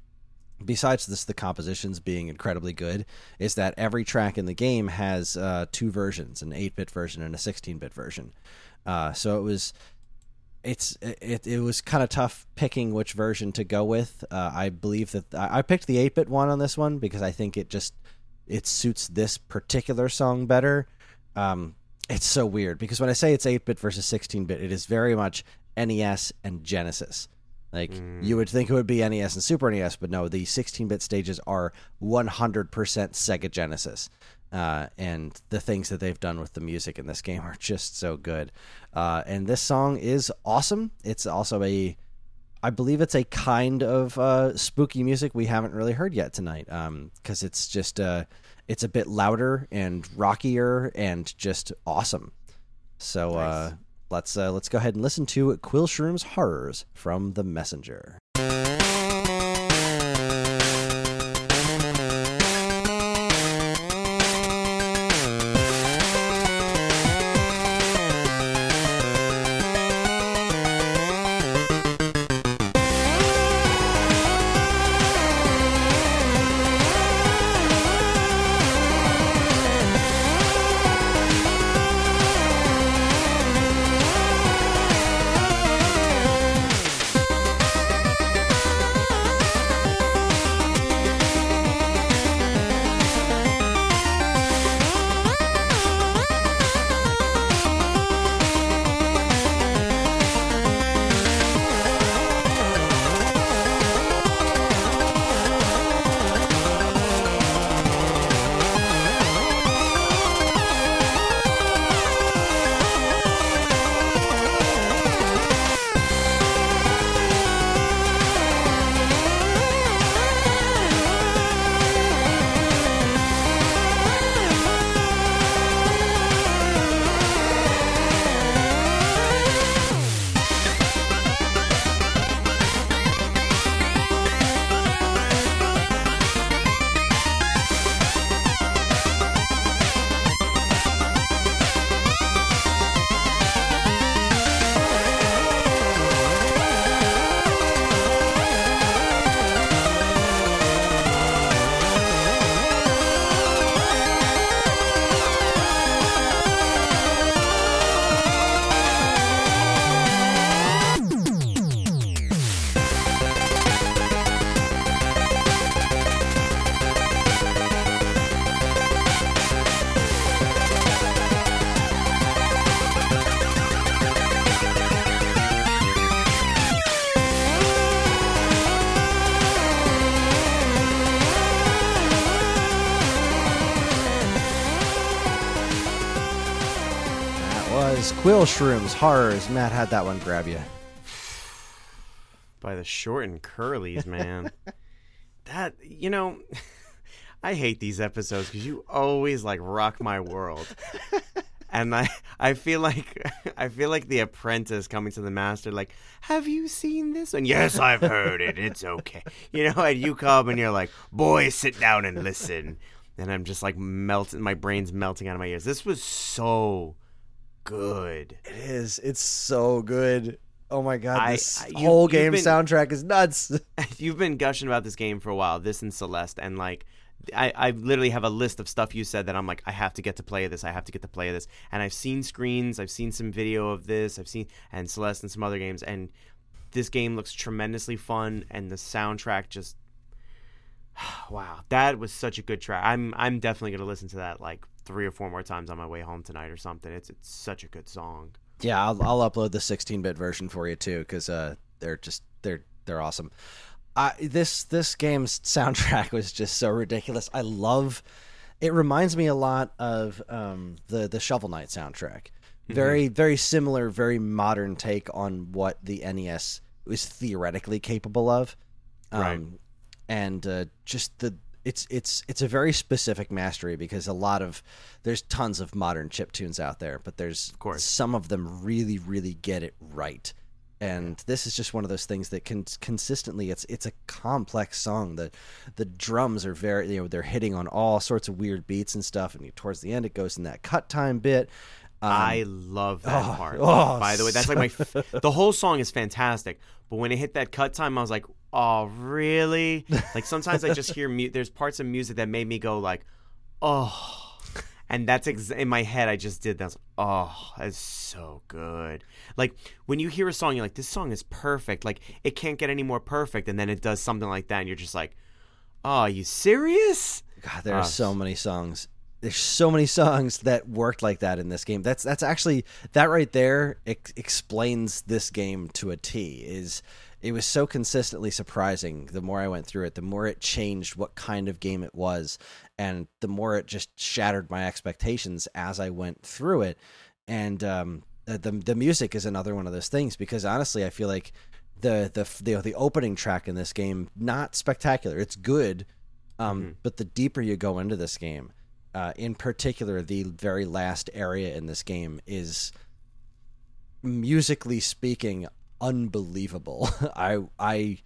besides this, the compositions being incredibly good, is that every track in the game has uh, two versions: an 8-bit version and a 16-bit version. Uh, so it was it's it, it was kind of tough picking which version to go with. Uh, I believe that I picked the 8-bit one on this one because I think it just it suits this particular song better. Um, it's so weird because when I say it's 8-bit versus 16-bit, it is very much NES and Genesis. Like you would think it would be NES and Super NES, but no, the 16-bit stages are 100% Sega Genesis. Uh, and the things that they've done with the music in this game are just so good. Uh, and this song is awesome. It's also a, I believe it's a kind of uh, spooky music we haven't really heard yet tonight. Because it's just, uh, it's a bit louder and rockier and just awesome. So uh, Nice. Let's uh, let's go ahead and listen to Quill Shroom's Horrors from The Messenger. Quill Shroom's Horrors. Matt, how'd that one grab you? by the short and curlies, man. that you know, I hate these episodes because you always like rock my world, and I I feel like I feel like the apprentice coming to the master. Like, have you seen this? And yes, I've heard it. It's okay. You know, and you come and you're like, boy, sit down and listen. And I'm just like melting. My brain's melting out of my ears. This was so good. It is. It's so good. Oh my god, this I- you- whole game been- soundtrack is nuts. you've been gushing about this game for a while, this and Celeste, and like I, I literally have a list of stuff you said that I'm like, I have to get to play this, I have to get to play this. And I've seen screens, I've seen some video of this, I've seen and Celeste and some other games, and this game looks tremendously fun and the soundtrack just wow. That was such a good track. I'm I'm definitely gonna listen to that like three or four more times on my way home tonight or something. It's it's such a good song. yeah, I'll, I'll upload the 16-bit version for you too because uh, they're just they're they're awesome. I this this game's soundtrack was just so ridiculous. I love. It reminds me a lot of um, the the Shovel Knight soundtrack. Very very similar, very modern take on what the NES was theoretically capable of. Right. Um, and uh, just the it's it's it's a very specific mastery because a lot of there's tons of modern chip tunes out there, but there's course. some of them really really get it right. And this is just one of those things that can consistently it's it's a complex song. The the drums are very you know they're hitting on all sorts of weird beats and stuff, and towards the end it goes in that cut time bit. Um, I love that oh, part. oh, By the way, that's like my f- the whole song is fantastic. But when it hit that cut time, I was like, "Oh, really?" Like sometimes I just hear mu- there's parts of music that made me go like, "Oh," And that's ex- in my head. I just did that. Like, oh, that's so good. Like when you hear a song, you're like, this song is perfect. Like it can't get any more perfect. And then it does something like that, and you're just like, oh, are you serious? God, there are so many songs. There's so many songs that worked like that in this game. That's that's actually that right there ex- explains this game to a T. Is it was so consistently surprising. The more I went through it, the more it changed what kind of game it was, and the more it just shattered my expectations as I went through it. And um, the the the music is another one of those things because honestly, I feel like the the the, the opening track in this game not spectacular. It's good, um, but the deeper you go into this game, uh, in particular, the very last area in this game is musically speaking unbelievable. I I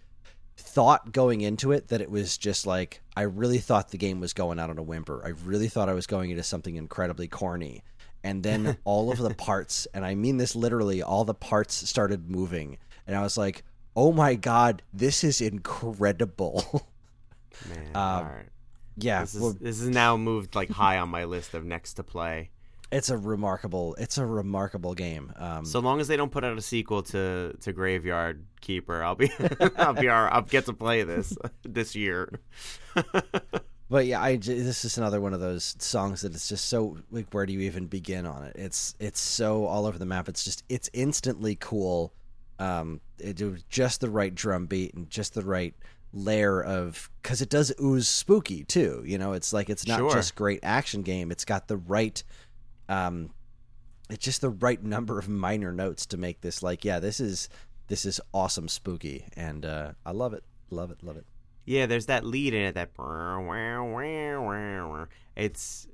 thought going into it that it was just like I really thought the game was going out on a whimper. I really thought I was going into something incredibly corny. And then all of the parts, and I mean this literally, all the parts started moving. And I was like, "Oh my god, this is incredible." Man, Um, all right. yeah, This is well, this is now moved like high on my list of next to play. It's a remarkable it's a remarkable game. Um So long as they don't put out a sequel to to Graveyard Keeper, I'll be I'll be all, I'll get to play this this year. But yeah, I this is another one of those songs that it's just so like where do you even begin on it? It's it's so all over the map. It's just it's instantly cool. Um, it was just the right drum beat and just the right layer of because it does ooze spooky too. You know, it's like it's not Sure. just great action game. It's got the right, um, it's just the right number of minor notes to make this like yeah, this is this is awesome spooky and uh, I love it, love it, love it. Yeah, there's that lead in it that it's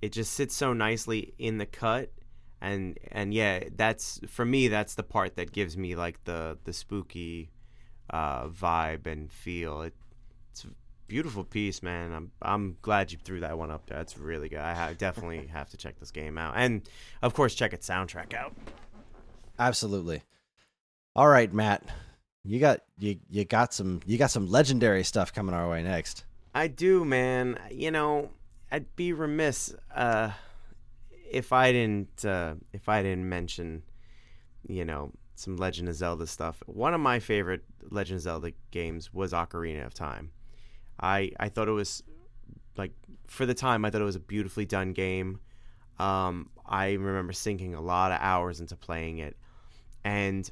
it just sits so nicely in the cut and and yeah, that's for me that's the part that gives me like the the spooky uh vibe and feel. It, it's beautiful piece, man. I'm I'm glad you threw that one up there. That's really good. I ha- definitely have to check this game out. And of course check its soundtrack out. Absolutely. All right, Matt. You got you you got some you got some legendary stuff coming our way next. I do, man. You know, I'd be remiss uh, if I didn't uh, if I didn't mention, you know, some Legend of Zelda stuff. One of my favorite Legend of Zelda games was Ocarina of Time. I I thought it was like for the time I thought it was a beautifully done game. Um, I remember sinking a lot of hours into playing it, and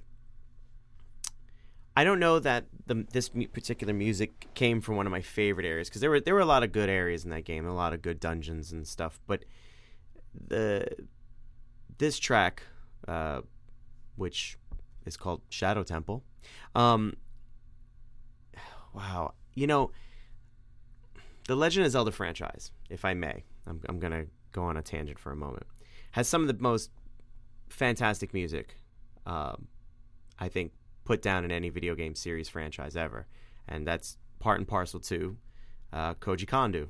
I don't know that the this particular music came from one of my favorite areas because there were there were a lot of good areas in that game, a lot of good dungeons and stuff. But the this track, uh, which is called Shadow Temple, um, wow, you know, the Legend of Zelda franchise, if I may, I'm I'm gonna go on a tangent for a moment, has some of the most fantastic music. Um, I think put down in any video game series franchise ever, and that's part and parcel to uh, Koji Kondo,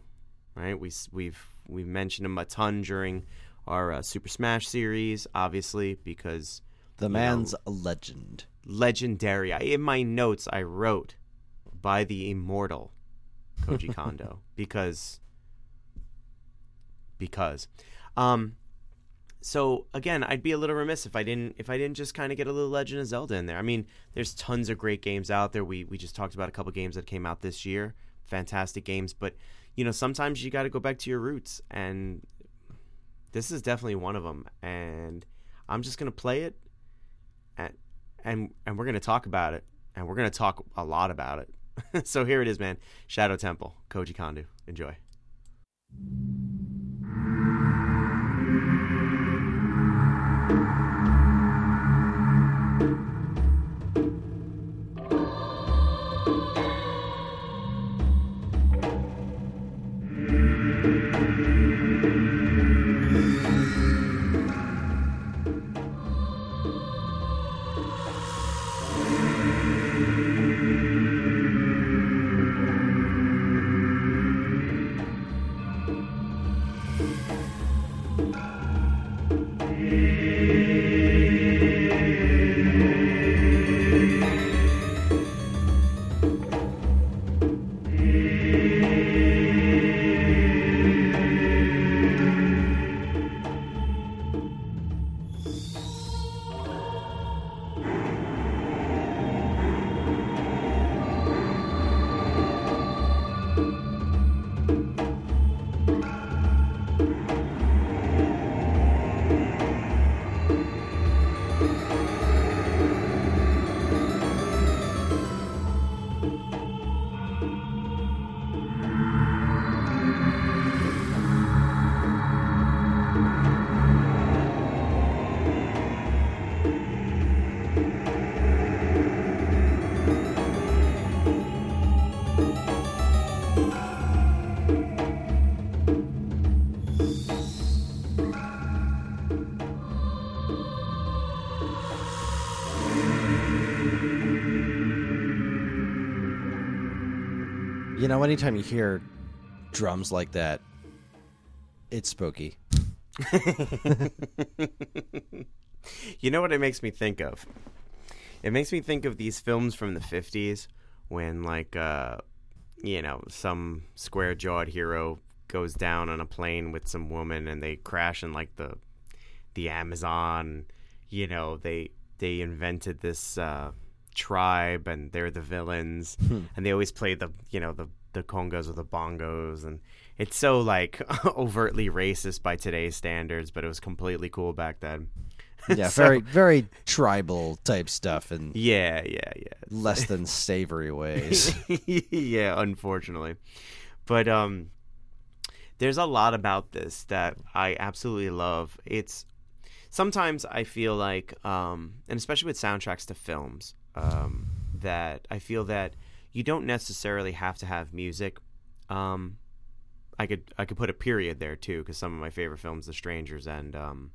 right? We, we've, we've mentioned him a ton during our uh, Super Smash series, obviously because The man's a legend. legendary. I, in my notes, I wrote by the immortal Koji Kondo because because um so again I'd be a little remiss if I didn't if I didn't just kind of get a little Legend of Zelda in there. I mean, there's tons of great games out there. We we just talked about a couple games that came out this year, fantastic games, but you know, sometimes you got to go back to your roots and this is definitely one of them and I'm just to play it and and and we're to talk about it and we're to talk a lot about it. so here it is, man. Shadow Temple, Koji Kondo. Enjoy. You know, anytime you hear drums like that, it's spooky. you know what it makes me think of? It makes me think of these films from the 50s when, like, uh, you know, some square jawed hero goes down on a plane with some woman and they crash in, like, the the Amazon. You know, they they invented this uh, tribe and they're the villains and they always play the you know the the congas or the bongos and it's so like overtly racist by today's standards but it was completely cool back then Yeah, So- very very tribal type stuff and yeah yeah yeah less than savory ways. yeah, unfortunately. But um there's a lot about this that I absolutely love. It's sometimes I feel like um and especially with soundtracks to films, um that I feel that you don't necessarily have to have music. Um I could I could put a period there too cuz some of my favorite films The Strangers and um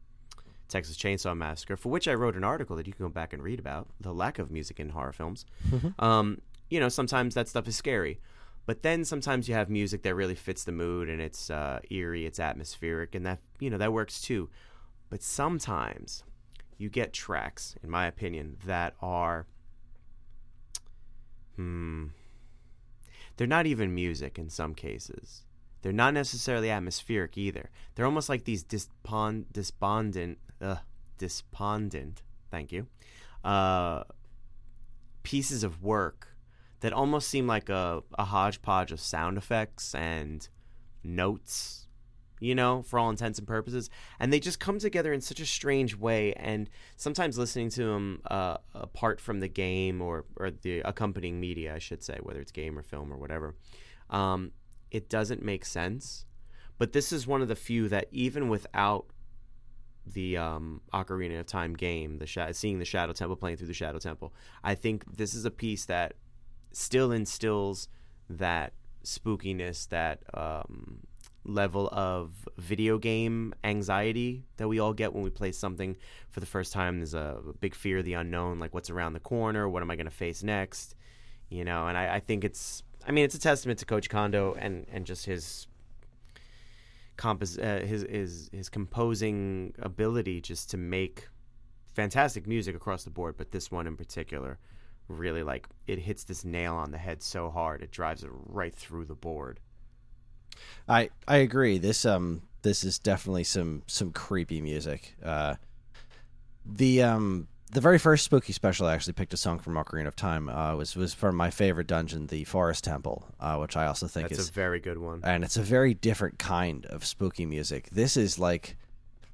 Texas Chainsaw Massacre, for which I wrote an article that you can go back and read about the lack of music in horror films. Um, you know, sometimes that stuff is scary, but then sometimes you have music that really fits the mood and it's uh, eerie, it's atmospheric, and that you know that works too. But sometimes you get tracks, in my opinion, that are, hmm, they're not even music in some cases. They're not necessarily atmospheric either. They're almost like these dispon- despondent, uh, despondent. Thank you. Uh, pieces of work that almost seem like a, a hodgepodge of sound effects and notes, you know, for all intents and purposes. And they just come together in such a strange way. And sometimes listening to them uh, apart from the game or, or the accompanying media, I should say, whether it's game or film or whatever, um, it doesn't make sense. But this is one of the few that, even without the um, Ocarina of Time game, the sha- seeing the Shadow Temple playing through the Shadow Temple, I think this is a piece that still instills that spookiness, that um, level of video game anxiety that we all get when we play something for the first time. There's a big fear of the unknown, like what's around the corner, what am I going to face next, you know. And I, I think it's, I mean, it's a testament to Koji Kondo and and just his compos- uh, his his his composing ability just to make fantastic music across the board, but this one in particular really like it hits this nail on the head so hard it drives it right through the board. I I agree. This um this is definitely some some creepy music. Uh, the um the very first spooky special I actually picked a song from Ocarina of Time. Uh, was was from my favorite dungeon, the Forest Temple, uh, which I also think That's is a very good one. and it's a very different kind of spooky music. This is like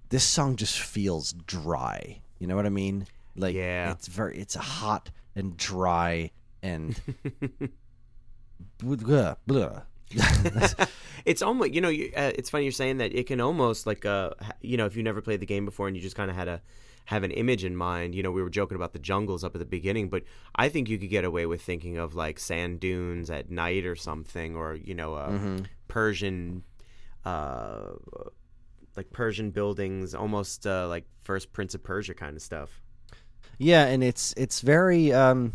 this song just feels dry. You know what I mean? Like Yeah. it's very it's hot and dry and blah, blah. it's almost you know you, uh, it's funny you're saying that. It can almost like uh you know if you never played the game before and you just kind of had a have an image in mind you know we were joking about the jungles up at the beginning but i think you could get away with thinking of like sand dunes at night or something or you know uh, persian uh like persian buildings almost uh, like first prince of persia kind of stuff. Yeah, and it's it's very um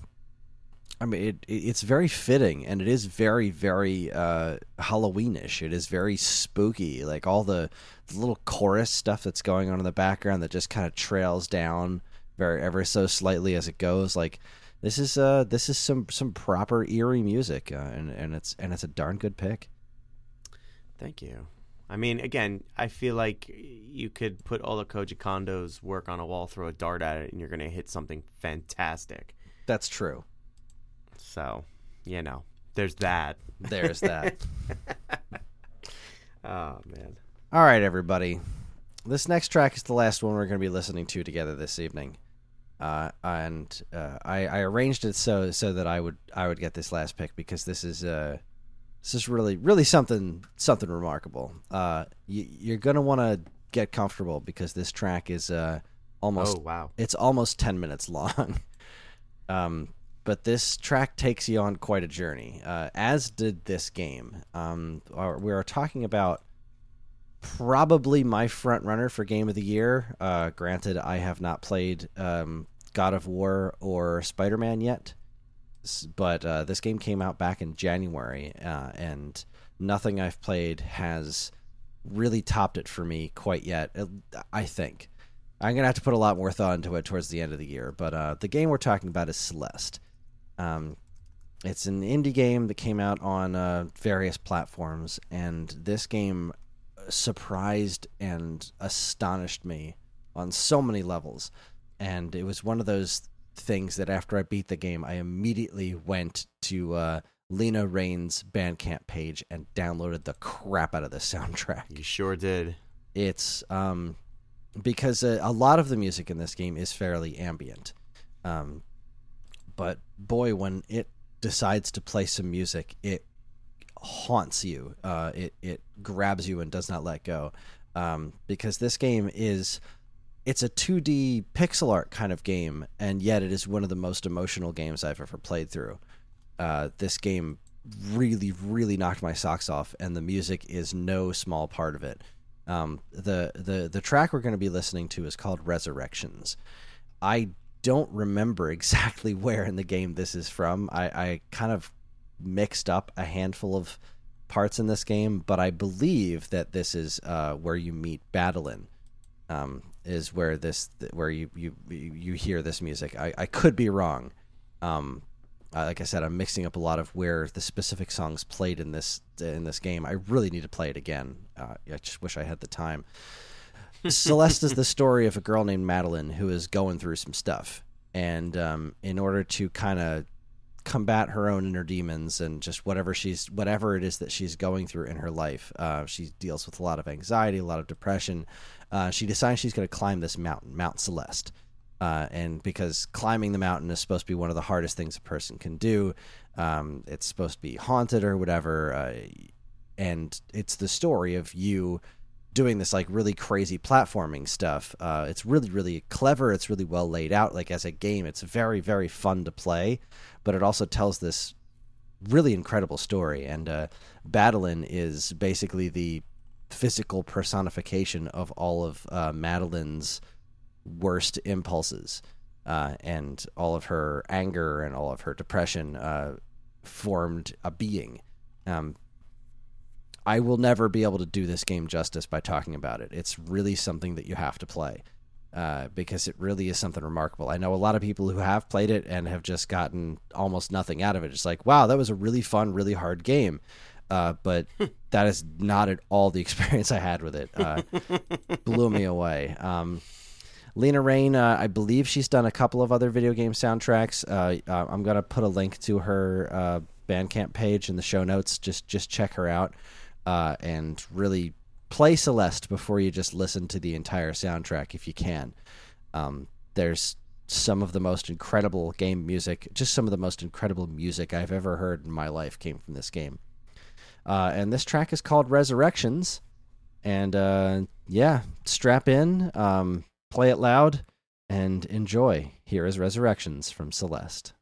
I mean it, it it's very fitting and it is very very uh Halloweenish. It is very spooky. Like all the, the little chorus stuff that's going on in the background that just kind of trails down very ever so slightly as it goes. Like this is uh this is some some proper eerie music uh, and and it's and it's a darn good pick. Thank you. I mean, again, I feel like you could put all of Koji Kondo's work on a wall, throw a dart at it, and you're going to hit something fantastic. That's true. So, you know, there's that. There's that. Oh, man. All right, everybody. This next track is the last one we're going to be listening to together this evening, uh, and uh, I, I arranged it so so that I would I would get this last pick because this is uh, this is really really something something remarkable. Uh, you, you're going to want to get comfortable because this track is uh, almost Oh, wow. it's almost 10 minutes long. um, but this track takes you on quite a journey, uh, as did this game. Um, we are talking about probably my front runner for game of the year. Uh, granted, I have not played um, God of War or Spider Man yet. but uh, this game came out back in January, uh, and nothing I've played has really topped it for me quite yet. I think I'm gonna have to put a lot more thought into it towards the end of the year. But uh, the game we're talking about is Celeste. Um, it's an indie game that came out on uh, various platforms, and this game surprised and astonished me on so many levels. And it was one of those things that after I beat the game, I immediately went to uh, Lena Raine's Bandcamp page and downloaded the crap out of the soundtrack. You sure did. It's um, because a, a lot of the music in this game is fairly ambient. Um, but boy, when it decides to play some music, it haunts you. Uh, it it grabs you and does not let go. Um, because this game is it's a 2D pixel art kind of game, and yet it is one of the most emotional games I've ever played through. Uh, this game really, really knocked my socks off, and the music is no small part of it. Um, the the the track we're going to be listening to is called Resurrections. I don't remember exactly where in the game this is from. I, I kind of mixed up a handful of parts in this game, but I believe that this is uh, where you meet Badeline. Um, is where this where you you you hear this music. I, I could be wrong. Um, like I said, I'm mixing up a lot of where the specific songs played in this in this game. I really need to play it again. Uh, I just wish I had the time. Celeste is the story of a girl named Madeline who is going through some stuff, and um, in order to kind of combat her own inner demons and just whatever she's whatever it is that she's going through in her life, uh, she deals with a lot of anxiety, a lot of depression. Uh, she decides she's going to climb this mountain, Mount Celeste. Uh, and because climbing the mountain is supposed to be one of the hardest things a person can do, um, it's supposed to be haunted or whatever. Uh, and it's the story of you doing this like really crazy platforming stuff. Uh, it's really really clever. It's really well laid out. Like as a game, it's very very fun to play, but it also tells this really incredible story. And uh, is basically the physical personification of all of uh, Madeline's worst impulses. Uh, and all of her anger and all of her depression uh, formed a being. Um, I will never be able to do this game justice by talking about it. It's really something that you have to play uh, because it really is something remarkable. I know a lot of people who have played it and have just gotten almost nothing out of it. It's like, wow, that was a really fun, really hard game. Uh, but that is not at all the experience I had with it. Uh, blew me away. Um, Lena Raine, uh, I believe she's done a couple of other video game soundtracks. Uh, uh, I'm gonna put a link to her uh, Bandcamp page in the show notes. Just just check her out uh, and really play Celeste before you just listen to the entire soundtrack if you can. Um, there's some of the most incredible game music, just some of the most incredible music I've ever heard in my life came from this game. Uh, and this track is called Resurrections. And uh, yeah, strap in, um, play it loud, and enjoy. Here is Resurrections from Celeste.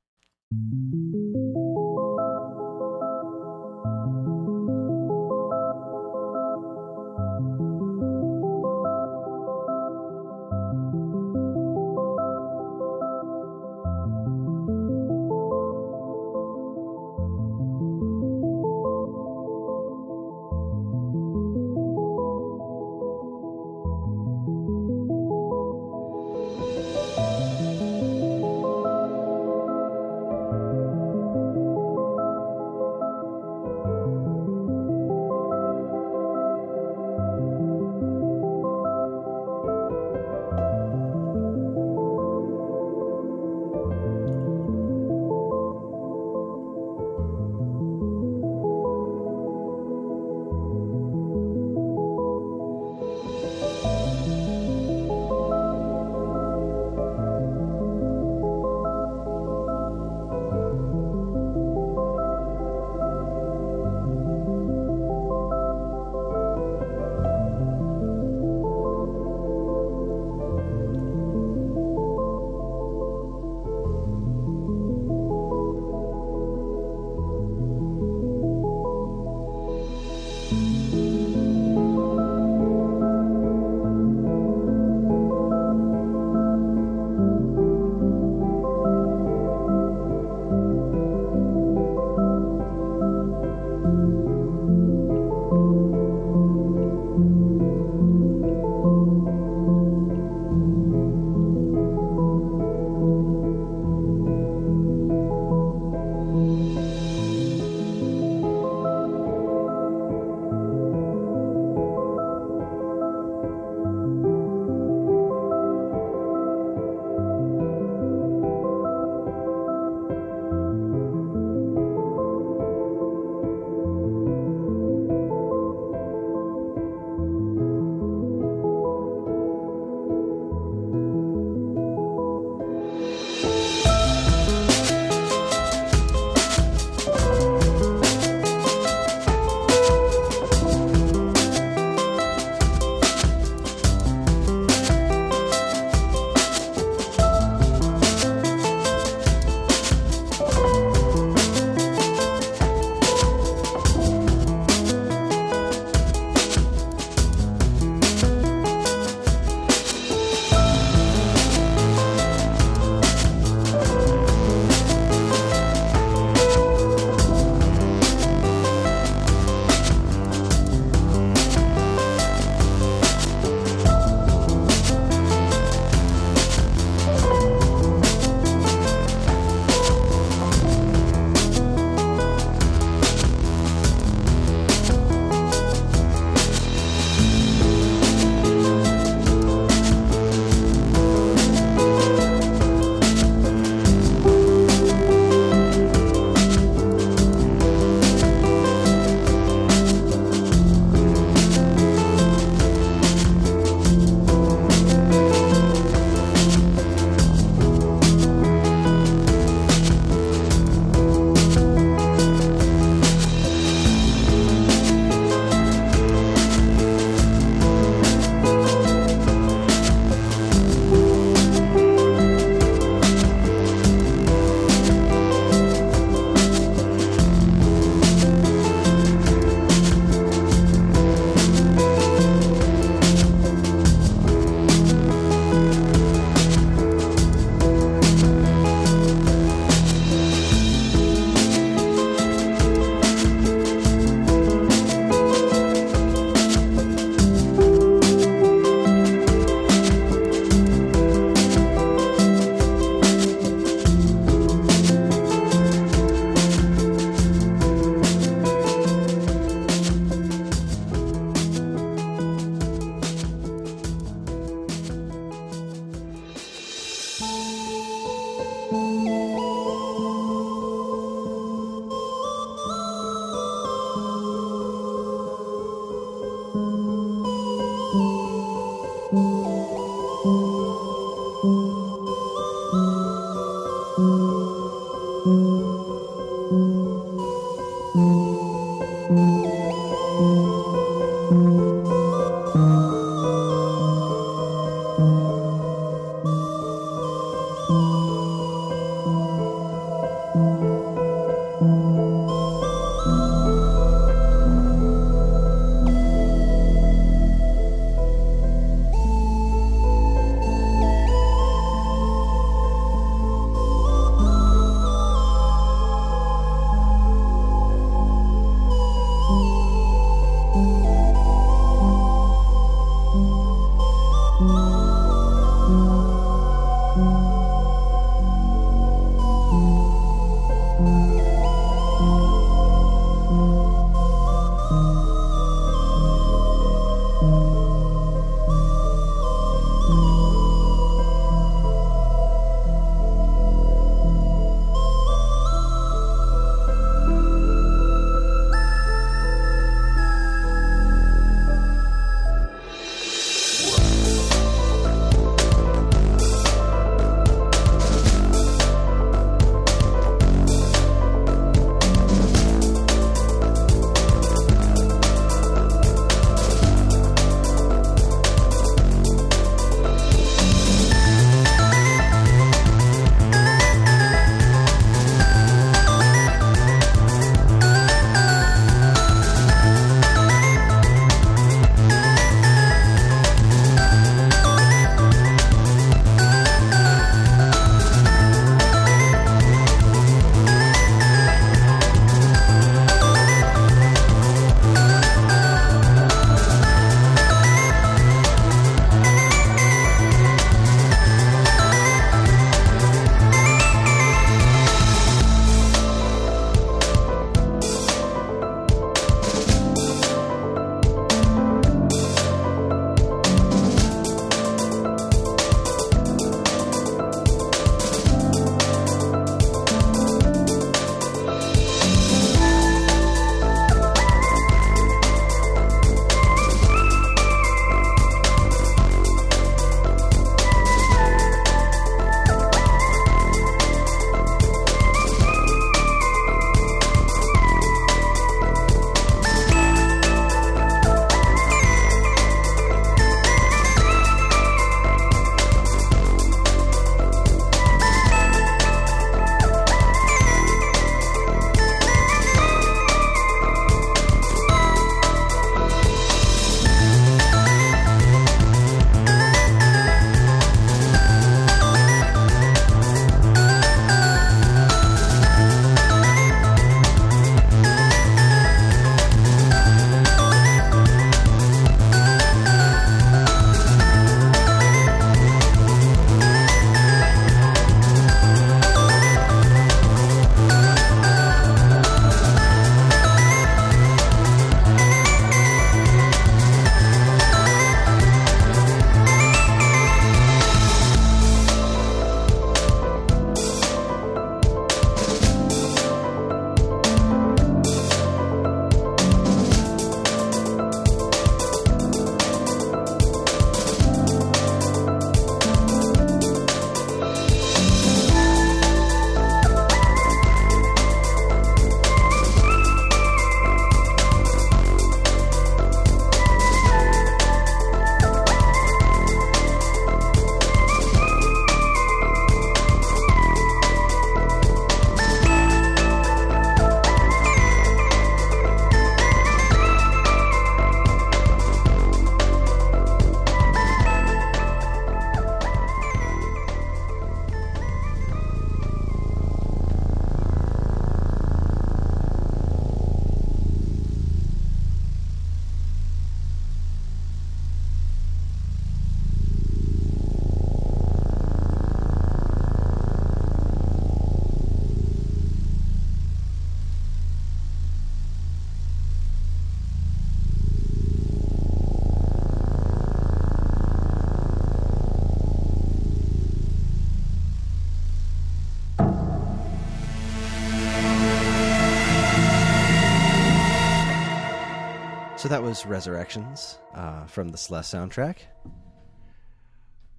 That was Resurrections uh, from the Celeste soundtrack.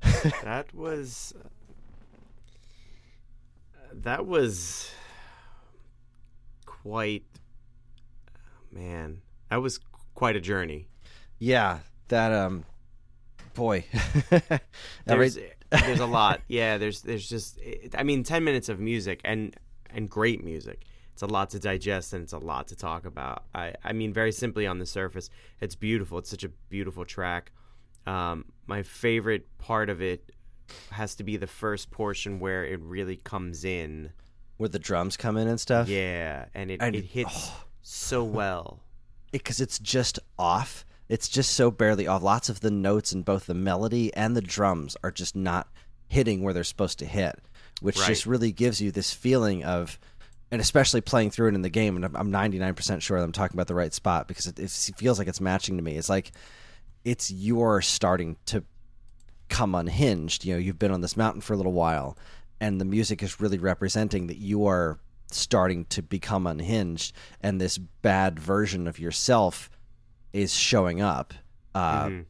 that was that was quite man, that was quite a journey. Yeah, that um, boy, there's there's a lot. Yeah, there's there's just I mean, ten minutes of music and and great music. It's a lot to digest and it's a lot to talk about. I I mean, very simply on the surface, it's beautiful. It's such a beautiful track. Um, my favorite part of it has to be the first portion where it really comes in, where the drums come in and stuff. Yeah, and it and, it hits oh. so well because it, it's just off it's just so barely off. Lots of the notes in both the melody and the drums are just not hitting where they're supposed to hit, which right. just really gives you this feeling of, and especially playing through it in the game. And I'm 99% sure that I'm talking about the right spot because it, it feels like it's matching to me. It's like it's you're starting to come unhinged. You know, you've been on this mountain for a little while, and the music is really representing that you are starting to become unhinged, and this bad version of yourself is showing up uh, mm-hmm.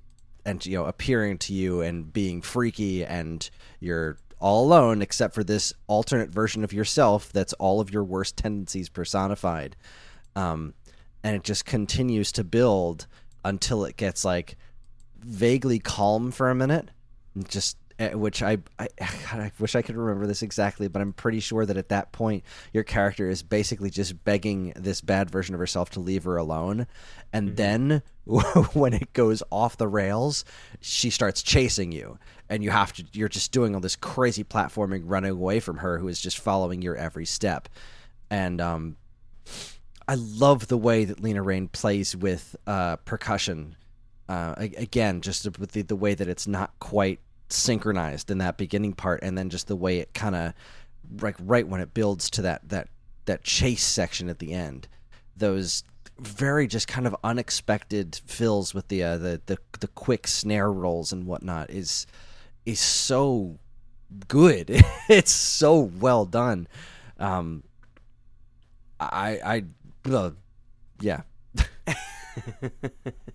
and you know appearing to you and being freaky and you're all alone except for this alternate version of yourself that's all of your worst tendencies personified. Um, and it just continues to build until it gets like vaguely calm for a minute and just which I, I, I wish I could remember this exactly, but I'm pretty sure that at that point your character is basically just begging this bad version of herself to leave her alone, and mm-hmm. then when it goes off the rails, she starts chasing you, and you have to you're just doing all this crazy platforming, running away from her, who is just following your every step, and um, I love the way that Lena Raine plays with uh, percussion. Uh, again, just with the, the way that it's not quite synchronized in that beginning part, and then just the way it kind of like right when it builds to that that that chase section at the end, those very just kind of unexpected fills with the uh, the, the the quick snare rolls and whatnot is is so good. it's so well done. Um, I I uh, yeah.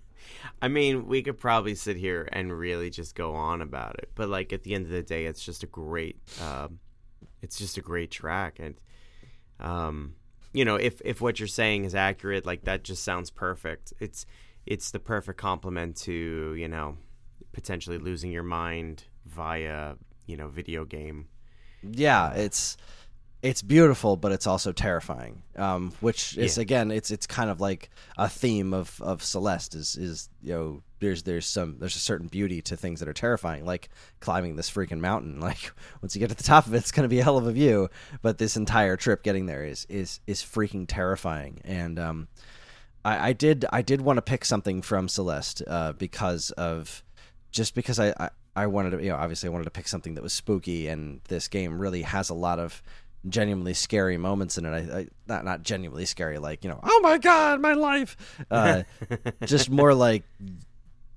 I mean, we could probably sit here and really just go on about it, but like at the end of the day, it's just a great, um, it's just a great track, and um, you know, if if what you're saying is accurate, like that just sounds perfect. It's it's the perfect complement to you know potentially losing your mind via you know video game. Yeah, it's it's beautiful, but it's also terrifying. Um, which is yeah. again, it's it's kind of like a theme of, of Celeste is is you know there's there's some there's a certain beauty to things that are terrifying, like climbing this freaking mountain. Like once you get to the top of it, it's going to be a hell of a view, but this entire trip getting there is is is freaking terrifying. And um, I, I did I did want to pick something from Celeste uh, because of just because I, I I wanted to you know obviously I wanted to pick something that was spooky, and this game really has a lot of genuinely scary moments in it. I, I, not not genuinely scary, like you know, oh my god, my life. Uh, just more like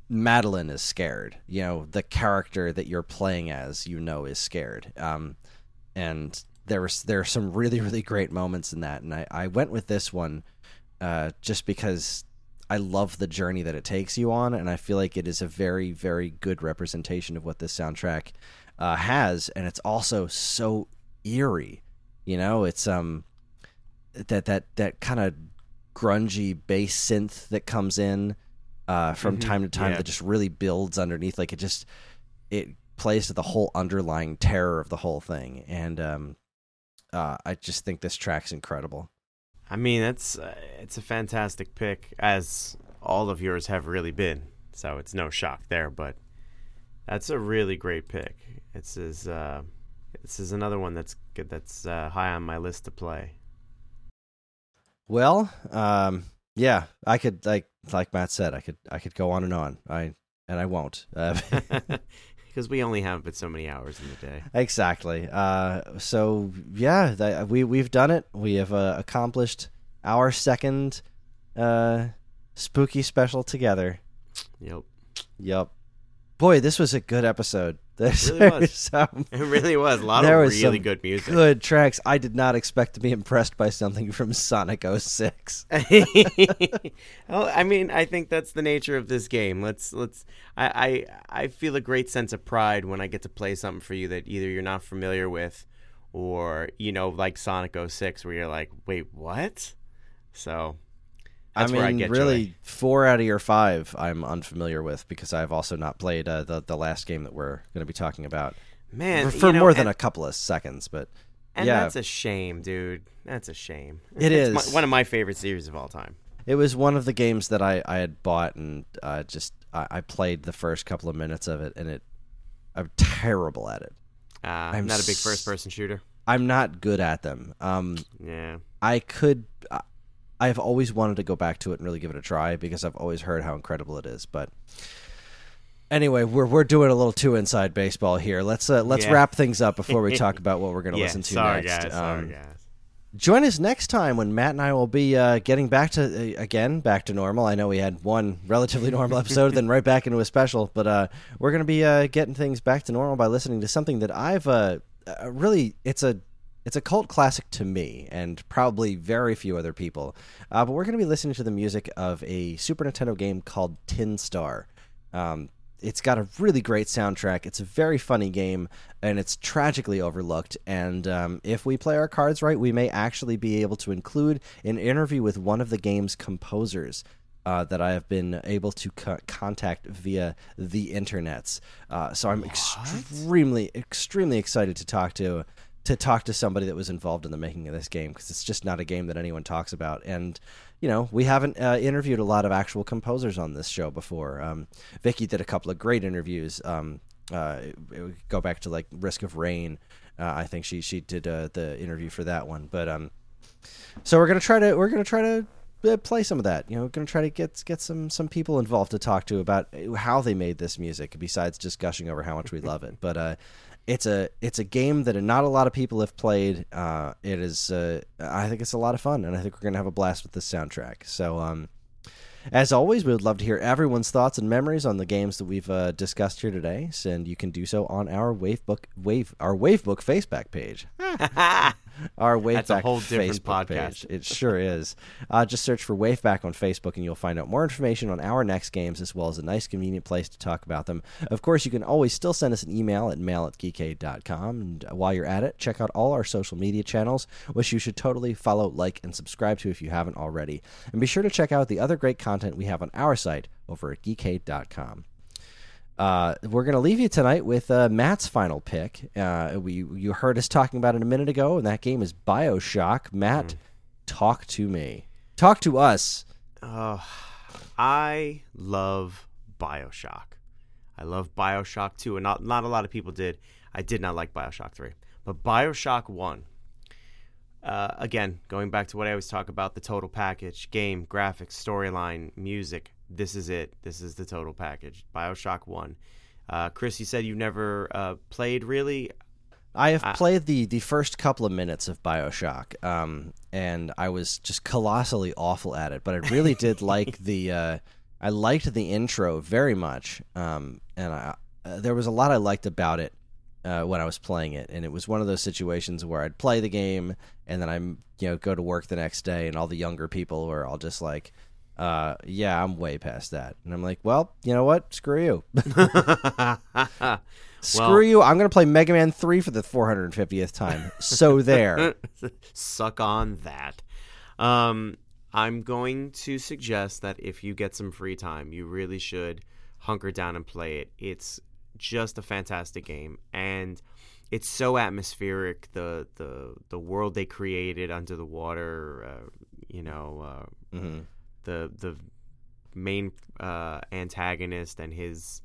Madeline is scared. You know, the character that you're playing as, you know, is scared. Um, and there was there are some really really great moments in that, and I I went with this one, uh, just because. I love the journey that it takes you on, and I feel like it is a very, very good representation of what this soundtrack uh, has, and it's also so eerie. You know, it's um that that that kind of grungy bass synth that comes in uh, from mm-hmm. time to time yeah. that just really builds underneath. Like it just it plays to the whole underlying terror of the whole thing, and um, uh, I just think this track's incredible. I mean, it's uh, it's a fantastic pick, as all of yours have really been. So it's no shock there, but that's a really great pick. It's as uh, this is another one that's good. That's uh, high on my list to play. Well, um, yeah, I could like like Matt said, I could I could go on and on. I and I won't. Uh, because we only have but so many hours in the day. Exactly. Uh, so yeah, th- we we've done it. We have uh, accomplished our second uh, spooky special together. Yep. Yep. Boy, this was a good episode. This really was. Some, it really was. A lot of really good music. Good tracks. I did not expect to be impressed by something from Sonic 06. well, I mean, I think that's the nature of this game. Let's let's. I, I I feel a great sense of pride when I get to play something for you that either you're not familiar with, or you know, like Sonic 06, where you're like, wait, what? So I that's mean, where I get really, joy. four out of your five, I'm unfamiliar with because I've also not played uh, the the last game that we're going to be talking about Man, for you know, more than and, a couple of seconds. But and yeah. that's a shame, dude. That's a shame. It's my, one of my favorite series of all time. it was one of the games that I, I had bought and uh, just I, I played the first couple of minutes of it, and it I'm terrible at it. Uh, I'm I'm not a big first person shooter. I'm not good at them. Um, Yeah. I could. I- I've always wanted to go back to it and really give it a try because I've always heard how incredible it is. But anyway, we're we're doing a little too inside baseball here. Let's uh, let's Yeah. wrap things up before we talk about what we're going to yeah. listen to sorry, next. guys. Sorry, Um, guys. Join us next time when Matt and I will be uh, getting back to uh, again back to normal. I know we had one relatively normal episode, then right back into a special, but uh, we're going to be uh, getting things back to normal by listening to something that I've uh, uh, really it's a it's a cult classic to me and probably very few other people. Uh, but we're going to be listening to the music of a Super Nintendo game called Tin Star. Um, it's got a really great soundtrack. It's a very funny game, and it's tragically overlooked. And um, if we play our cards right, we may actually be able to include an interview with one of the game's composers. Uh, that I have been able to co- contact via the internets, uh, so I'm extremely, extremely excited to talk to to talk to somebody that was involved in the making of this game because it's just not a game that anyone talks about. And you know, we haven't uh, interviewed a lot of actual composers on this show before. Um, Vicky did a couple of great interviews. Um, uh, go back to like Risk of Rain. Uh, I think she she did uh, the interview for that one. But um, so we're gonna try to we're gonna try to uh, play some of that. You know, we're gonna try to get get some some people involved to talk to about how they made this music, besides just gushing over how much we love it. But uh, it's a it's a game that not a lot of people have played. Uh, it is uh, I think it's a lot of fun, and I think we're gonna have a blast with this soundtrack. So um, as always, we would love to hear everyone's thoughts and memories on the games that we've uh, discussed here today, and you can do so on our Wavebook Wave our Wavebook Facebook page. Our Waveback That's a whole different Facebook podcast. page. It sure is. Uh, just search for Waveback on Facebook, and you'll find out more information on our next games, as well as a nice, convenient place to talk about them. Of course, you can always still send us an email at mail at geekade.com. And while you're at it, check out all our social media channels, which you should totally follow, like, and subscribe to if you haven't already. And be sure to check out the other great content we have on our site over at geekade.com. Uh, we're going to leave you tonight with uh, Matt's final pick. Uh, we you heard us talking about it a minute ago, and that game is Bioshock. Matt, talk to me. Talk to us. Oh, I love Bioshock. I love Bioshock 2, and not, not a lot of people did. I did not like Bioshock 3. But Bioshock 1, uh, again, going back to what I always talk about the total package game, graphics, storyline, music. This is it. This is the total package. Bioshock 1. Uh, Chris, you said you've never uh, played really. I have played the the first couple of minutes of Bioshock, um, and I was just colossally awful at it. But I really did like the uh, I liked the intro very much, um, and I, uh, there was a lot I liked about it uh, when I was playing it. And it was one of those situations where I'd play the game, and then I'm you know go to work the next day, and all the younger people were all just like. Uh, yeah, I'm way past that, and I'm like, well, you know what? Screw you. Screw Well- you. I'm going to play Mega Man 3 for the 450th time. So there. Suck on that. Um, I'm going to suggest that if you get some free time, you really should hunker down and play it. It's just a fantastic game, and it's so atmospheric. The the the world they created under the water, uh, you know, uh, Mhm. The the main uh, antagonist and his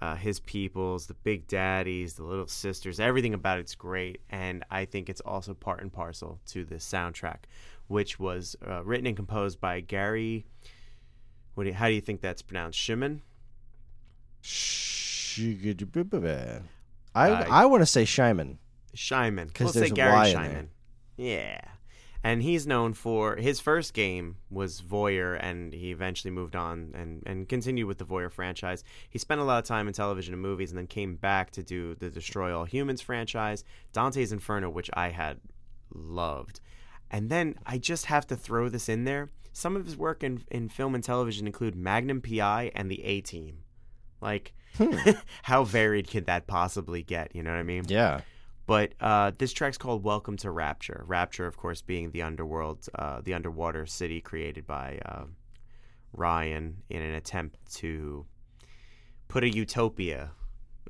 uh, his peoples, the big daddies, the little sisters, everything about it's great, and I think it's also part and parcel to the soundtrack, which was uh, written and composed by Gary. What do you, how do you think that's pronounced? Shimon. I, I want to say Schyman. Schyman. 'Cause We'll there's say a Garry Schyman. there. Yeah. And he's known for his first game was Voyeur, and he eventually moved on and, and continued with the Voyeur franchise. He spent a lot of time in television and movies, and then came back to do the Destroy All Humans franchise, Dante's Inferno, which I had loved. And then I just have to throw this in there. Some of his work in, in film and television include Magnum PI and the A Team. Like, hmm. how varied could that possibly get? You know what I mean? Yeah. But uh, this track's called "Welcome to Rapture." Rapture, of course, being the underworld, uh, the underwater city created by uh, Ryan in an attempt to put a utopia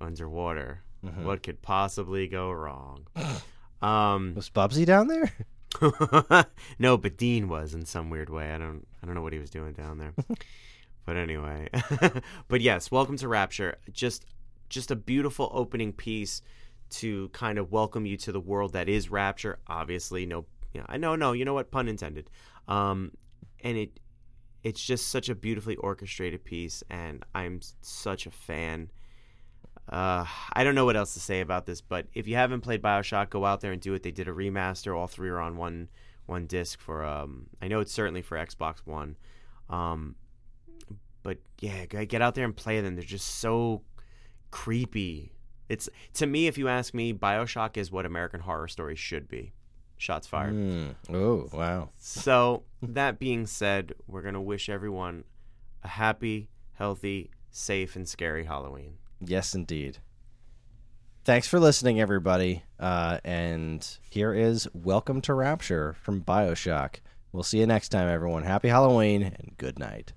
underwater. Mhm. What could possibly go wrong? um, Was Bubsy down there? no, but Dean was in some weird way. I don't I don't know what he was doing down there. but anyway. but yes, welcome to Rapture. Just just a beautiful opening piece to kind of welcome you to the world that is Rapture. Obviously, no I know no, you know what pun intended. Um and it it's just such a beautifully orchestrated piece and I'm such a fan. Uh, I don't know what else to say about this, but if you haven't played Bioshock, go out there and do it. They did a remaster; all three are on one one disc for. Um, I know it's certainly for Xbox One, um, but yeah, get out there and play them. They're just so creepy. It's to me, if you ask me, Bioshock is what American Horror Story should be. Shots fired. Mm. Oh, wow. So, that being said, we're going to wish everyone a happy, healthy, safe, and scary Halloween. Yes, indeed. Thanks for listening, everybody. Uh, and here is Welcome to Rapture from Bioshock. We'll see you next time, everyone. Happy Halloween and good night.